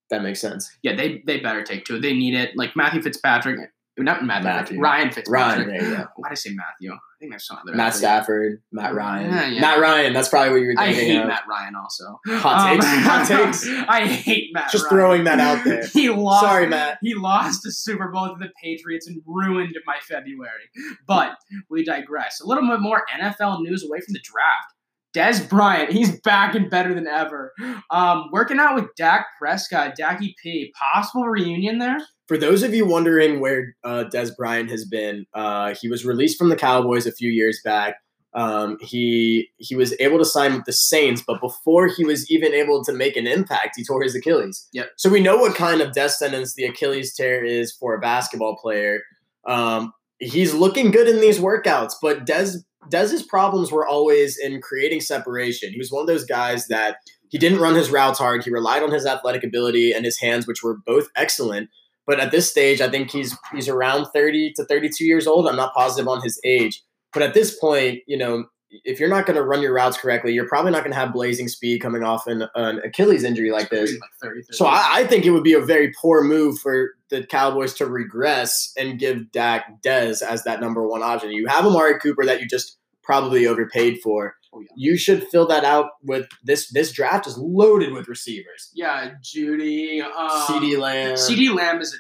That makes sense. Yeah, they they better take two. They need it. Like Matthew Fitzpatrick. Not Matthew. Matthew. Ryan Fitzpatrick. Ryan, there you go. Why did I say Matthew? I think there's some other. Matt athlete. Stafford, Matt Ryan, Yeah, yeah. Matt Ryan. That's probably what you were I thinking hate of. Matt Ryan also. Hot takes. Um, Hot takes. I hate Matt. Just Ryan. throwing that out there. he lost. Sorry, Matt. He lost the Super Bowl to the Patriots and ruined my February. But we digress. A little bit more NFL news away from the draft. Dez Bryant, he's back and better than ever. Um, working out with Dak Prescott, Dacky P. Possible reunion there. For those of you wondering where uh, Dez Bryant has been, uh, he was released from the Cowboys a few years back. Um, he he was able to sign with the Saints, but before he was even able to make an impact, he tore his Achilles. Yep. So we know what kind of death sentence the Achilles tear is for a basketball player. Um, he's looking good in these workouts, but Dez Dez's problems were always in creating separation. He was one of those guys that he didn't run his routes hard. He relied on his athletic ability and his hands, which were both excellent. But at this stage, I think he's he's around 30 to 32 years old. I'm not positive on his age. But at this point, you know, if you're not going to run your routes correctly, you're probably not going to have blazing speed coming off an, an Achilles injury like this. Like 30, 30. So I, I think it would be a very poor move for the Cowboys to regress and give Dak Dez as that number one option. You have Amari Cooper that you just probably overpaid for. Oh, yeah. You should fill that out with this. This draft is loaded with receivers. yeah, Jeudy. Um, CeeDee Lamb. CeeDee Lamb is a,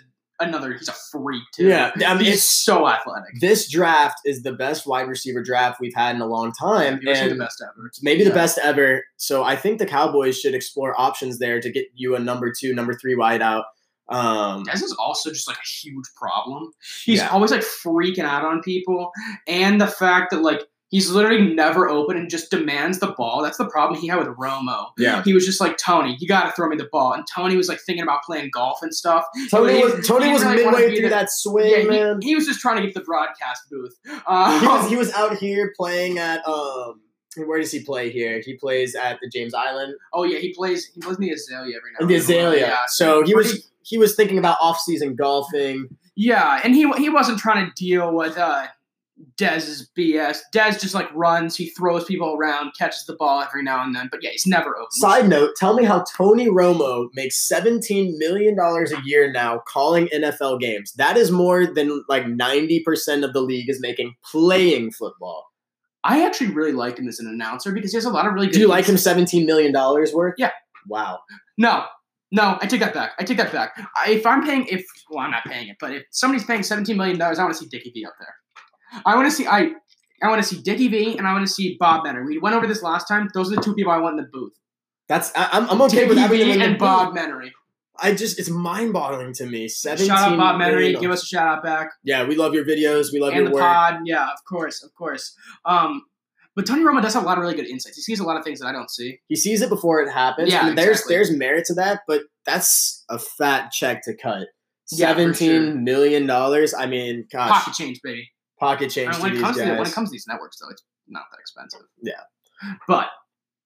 another. He's a freak too. Yeah, I mean, he's so athletic. this draft is the best wide receiver draft we've had in a long time, was the and best ever. maybe the best ever. So I think the Cowboys should explore options there to get you a number two, number three wideout. Um, Dez is also just like a huge problem. He's Yeah. always like freaking out on people, and the fact that like he's literally never open and just demands the ball. That's the problem he had with Romo. yeah. He was just like Tony, you got to throw me the ball, and Tony was like thinking about playing golf and stuff. Tony He- was Tony was really midway through the- that swing, yeah, man. he, he was just trying to get the broadcast booth. Uh, he was he was out here playing at um where does he play here? He plays at the James Island oh yeah, he plays. He plays in the Azalea every now. in the and then. Azalea. Yeah, so he was he was thinking about off season golfing. Yeah, and he he wasn't trying to deal with uh Dez's BS. Dez just like runs, he throws people around, catches the ball every now and then. But yeah, he's never open. Side note: Tell me how Tony Romo makes seventeen million dollars a year now calling NFL games. That is more than like ninety percent of the league is making playing football. I actually really like him as an announcer because he has a lot of really good. Do you like him seventeen million dollars worth? Yeah. Wow. No, no, I take that back. I take that back. I, if I'm paying, if well, I'm not paying it, but if somebody's paying seventeen million dollars, I want to see Dickie V up there. I want to see I. I want to see Dickie V and I want to see Bob Menery. We went over this last time. Those are the two people I want in the booth. That's I, I'm, I'm okay Dickie with having V him in the and booth. Bob Menery. I just it's mind boggling to me. Seventeen. Shout out Bob Menery. Give us a shout out back. Yeah, we love your videos. We love and your the work. pod. Yeah, of course, of course. Um, but Tony Romo does have a lot of really good insights. He sees a lot of things that I don't see. He sees it before it happens. Yeah, there's there's merit to that, but that's a fat check to cut. Yeah, for sure. million dollars. I mean, gosh, Pocket change, baby. Pocket change to when it comes to when it comes to these networks, though, it's not that expensive. Yeah. But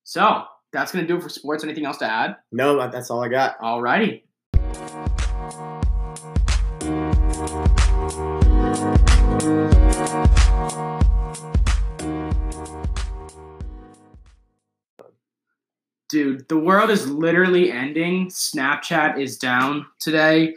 so that's gonna do it for sports. Anything else to add? no, that's all I got. Alrighty. Dude, the world is literally ending. Snapchat is down today.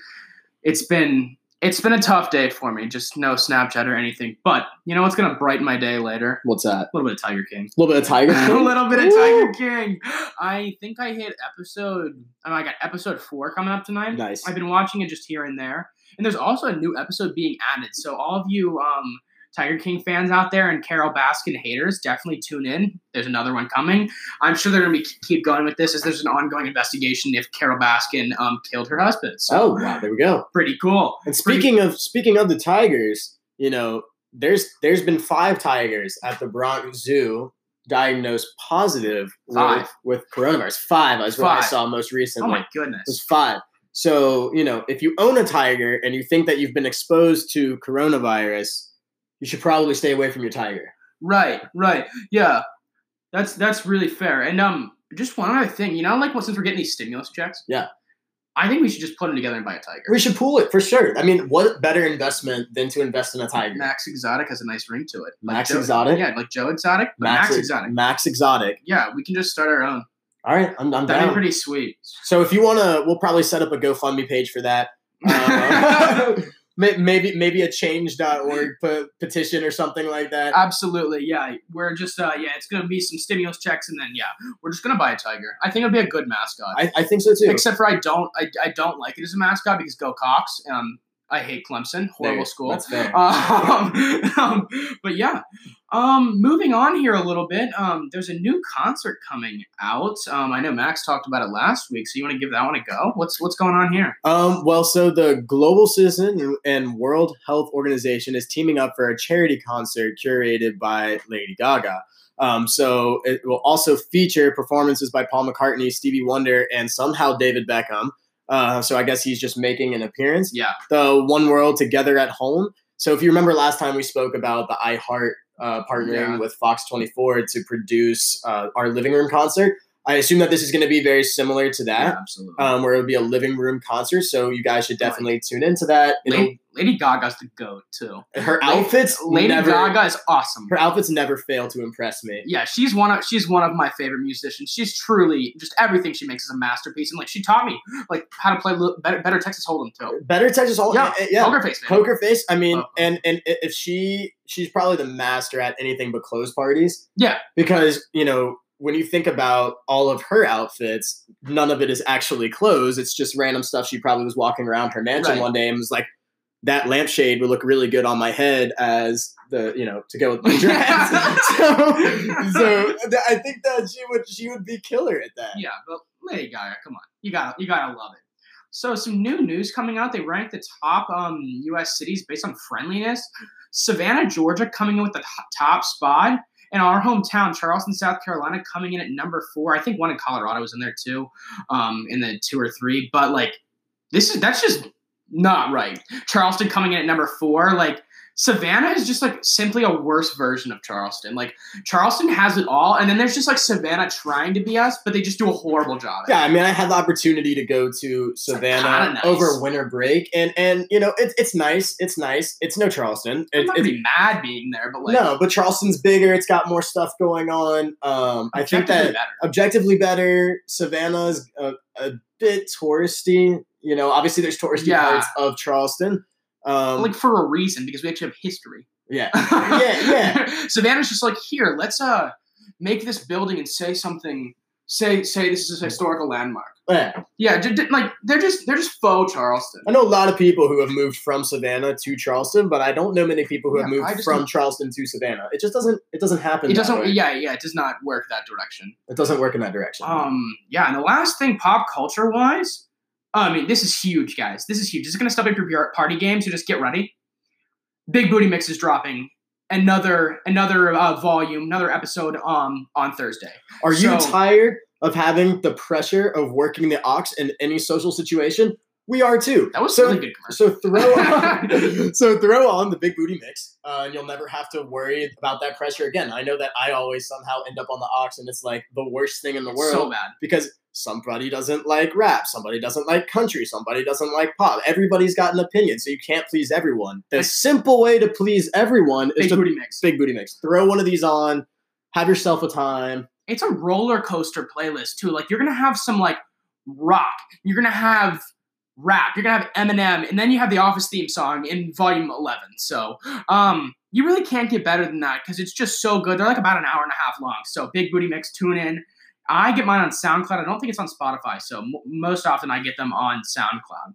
It's been it's been a tough day for me. Just no Snapchat or anything. But you know what's gonna brighten my day later? What's that? A little bit of Tiger King. A little bit of Tiger. a little bit of Tiger King. I think I hit episode. I, mean, I got episode four coming up tonight. Nice. I've been watching it just here and there, and there's also a new episode being added. So all of you um, Tiger King fans out there and Carole Baskin haters, definitely tune in. There's another one coming. I'm sure they're gonna keep going with this as there's an ongoing investigation if Carole Baskin um, killed her husband. So Oh wow, there we go. pretty cool. And speaking of speaking of the tigers, you know, there's there's been five tigers at the Bronx Zoo diagnosed positive Five. with, with coronavirus. Five is what I saw most recently. Oh my It was five. So, you know, if you own a tiger and you think that you've been exposed to coronavirus, you should probably stay away from your tiger. Right, right. Yeah. That's that's really fair. And um just one other thing, you know, like well, since we're getting these stimulus checks, Yeah. I think we should just put them together and buy a tiger. We should pool it for sure. I mean, what better investment than to invest in a tiger? Max Exotic has a nice ring to it. Max Joe- Exotic? Yeah, like Joe Exotic, but Max, Exotic. Max Exotic. Yeah, we can just start our own. All right, I'm, I'm That'd down. be pretty sweet. So if you want to, we'll probably set up a GoFundMe page for that. Uh, maybe maybe a change.org pe- petition or something like that. Absolutely, yeah. We're just uh yeah, it's gonna be some stimulus checks and then yeah, we're just gonna buy a tiger. I think it'd be a good mascot. I, I think so too. Except for I don't I, I don't like it as a mascot because go Cox. Um I hate Clemson. Horrible school. Um, um, but yeah, um, moving on here a little bit. Um, there's a new concert coming out. Um, I know Max talked about it last week, so you want to give that one a go? What's what's going on here? Um, well, so the Global Citizen and World Health Organization is teaming up for a charity concert curated by Lady Gaga. Um, so it will also feature performances by Paul McCartney, Stevie Wonder, and somehow David Beckham. Uh, so I guess he's just making an appearance. Yeah, The One World Together at Home. So if you remember last time we spoke about the iHeart uh, partnering Yeah. with Fox 24 to produce uh, our living room concert, I assume that this is going to be very similar to that absolutely. um, where it'll be a living room concert. So you guys should definitely tune into that. It'll- Lady, Gaga's the goat too. her outfits, Lady never, Gaga is awesome. her outfits never fail to impress me. yeah, she's one of she's one of my favorite musicians. She's truly just everything she makes is a masterpiece, and like she taught me like how to play better, better Texas Hold'em too. Better Texas Hold'em, Yeah, yeah, yeah. Poker face, man. Poker face. I mean, Uh-huh. and and if she she's probably the master at anything but clothes parties. Yeah. because you know when you think about all of her outfits, none of it is actually clothes. It's just random stuff. She probably was walking around her mansion Right. one day and was like, "That lampshade would look really good on my head as the you know to go with my dress." so, so th- I think that she would she would be killer at that. Yeah, but Lady Gaga, come on, you got to you gotta love it. So some new news coming out. They ranked the top um, U.S. cities based on friendliness. Savannah, Georgia, coming in with the top spot, and our hometown, Charleston, South Carolina, coming in at number four. I think one in Colorado was in there too, um, in the two or three. But like, this is that's just not right. Charleston coming in at number four, like. Savannah is just like simply a worse version of Charleston. Like Charleston has it all, and then there's just like Savannah trying to be us, but they just do a horrible job. Yeah, I mean, I had the opportunity to go to Savannah nice. over winter break, and and you know, it's it's nice. It's nice. It's no Charleston. I'm It, not it's, really mad being there, but like no, but Charleston's bigger. It's got more stuff going on. Um, I think that better. objectively better. Savannah's a, a bit touristy. You know, obviously there's touristy Yeah. parts of Charleston. Um, like for a reason because we actually have history. yeah, yeah, yeah. Savannah's just like here. Let's uh make this building and say something. Say say this is a historical landmark. yeah. Yeah, d- d- like they're just they're just faux Charleston. I know a lot of people who have moved from Savannah to Charleston, but I don't know many people who have Yeah, I moved from don't- Charleston to Savannah. It just doesn't. It doesn't happen. It doesn't. way. Yeah, yeah. It does not work that direction. It doesn't work in that direction. Um, yeah, and the last thing, pop culture wise, I mean, this is huge, guys. This is huge. This is gonna step up your party game, so just get ready. Big Booty Mix is dropping another another uh, volume, another episode um on Thursday. Are you tired of having the pressure of working the ox in any social situation? We are too. That was so. really good commercial. So throw on, so throw on the big booty mix, uh, and you'll never have to worry about that pressure again. I know that I always somehow end up on the ox, and it's like the worst thing in the world so bad. because somebody doesn't like rap, somebody doesn't like country, somebody doesn't like pop. Everybody's got an opinion, so you can't please everyone. The simple way to please everyone is Big to Booty Mix. big booty mix. Throw one of these on, have yourself a time. It's a roller coaster playlist too. Like you're gonna have some like rock. You're gonna have rap. You're gonna have Eminem, and then you have the Office theme song in Volume 11. So, um, you really can't get better than that because it's just so good. They're like about an hour and a half long. So, Big Booty Mix, tune in. I get mine on SoundCloud. I don't think it's on Spotify. So, m- most often I get them on SoundCloud.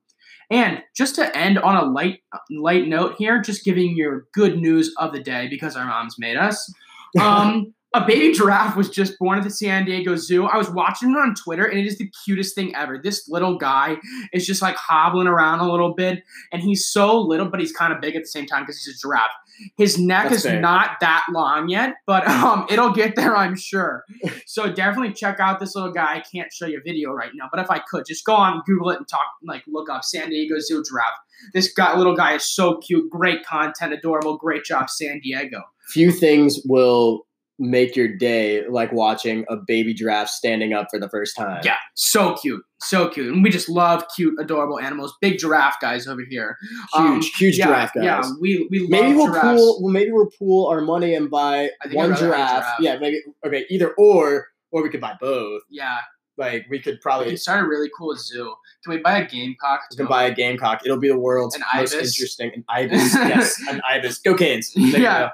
And just to end on a light light note here, just giving your good news of the day because our moms made us. Um, a baby giraffe was just born at the San Diego Zoo. I was watching it on Twitter, and it is the cutest thing ever. This little guy is just like hobbling around a little bit, and he's so little, but he's kind of big at the same time because he's a giraffe. His neck That's is fair. not that long yet, but um, it'll get there, I'm sure. So definitely check out this little guy. I can't show you a video right now, but if I could, just go on Google it and talk, like look up San Diego Zoo giraffe. This guy, little guy, is so cute. Great content, adorable. Great job, San Diego. Few things will make your day like watching a baby giraffe standing up for the first time. Yeah, so cute, so cute, and we just love cute, adorable animals. Big giraffe guys over here. Huge, Um, huge yeah, giraffe guys. Yeah, we we love Maybe we'll giraffes. pool. Well, maybe we'll pool our money and buy I think I'd one rather have a giraffe. giraffe. Yeah, maybe. Okay, either or, or we could buy both. Yeah, Like we could we probably can start a really cool zoo. Can we buy a gamecock? we can buy a gamecock. It'll be the world's An most ibis. interesting. An ibis, yes, an ibis. Go Canes. There Yeah.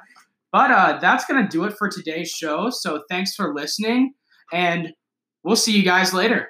But uh, that's gonna do it for today's show. So thanks for listening, and we'll see you guys later.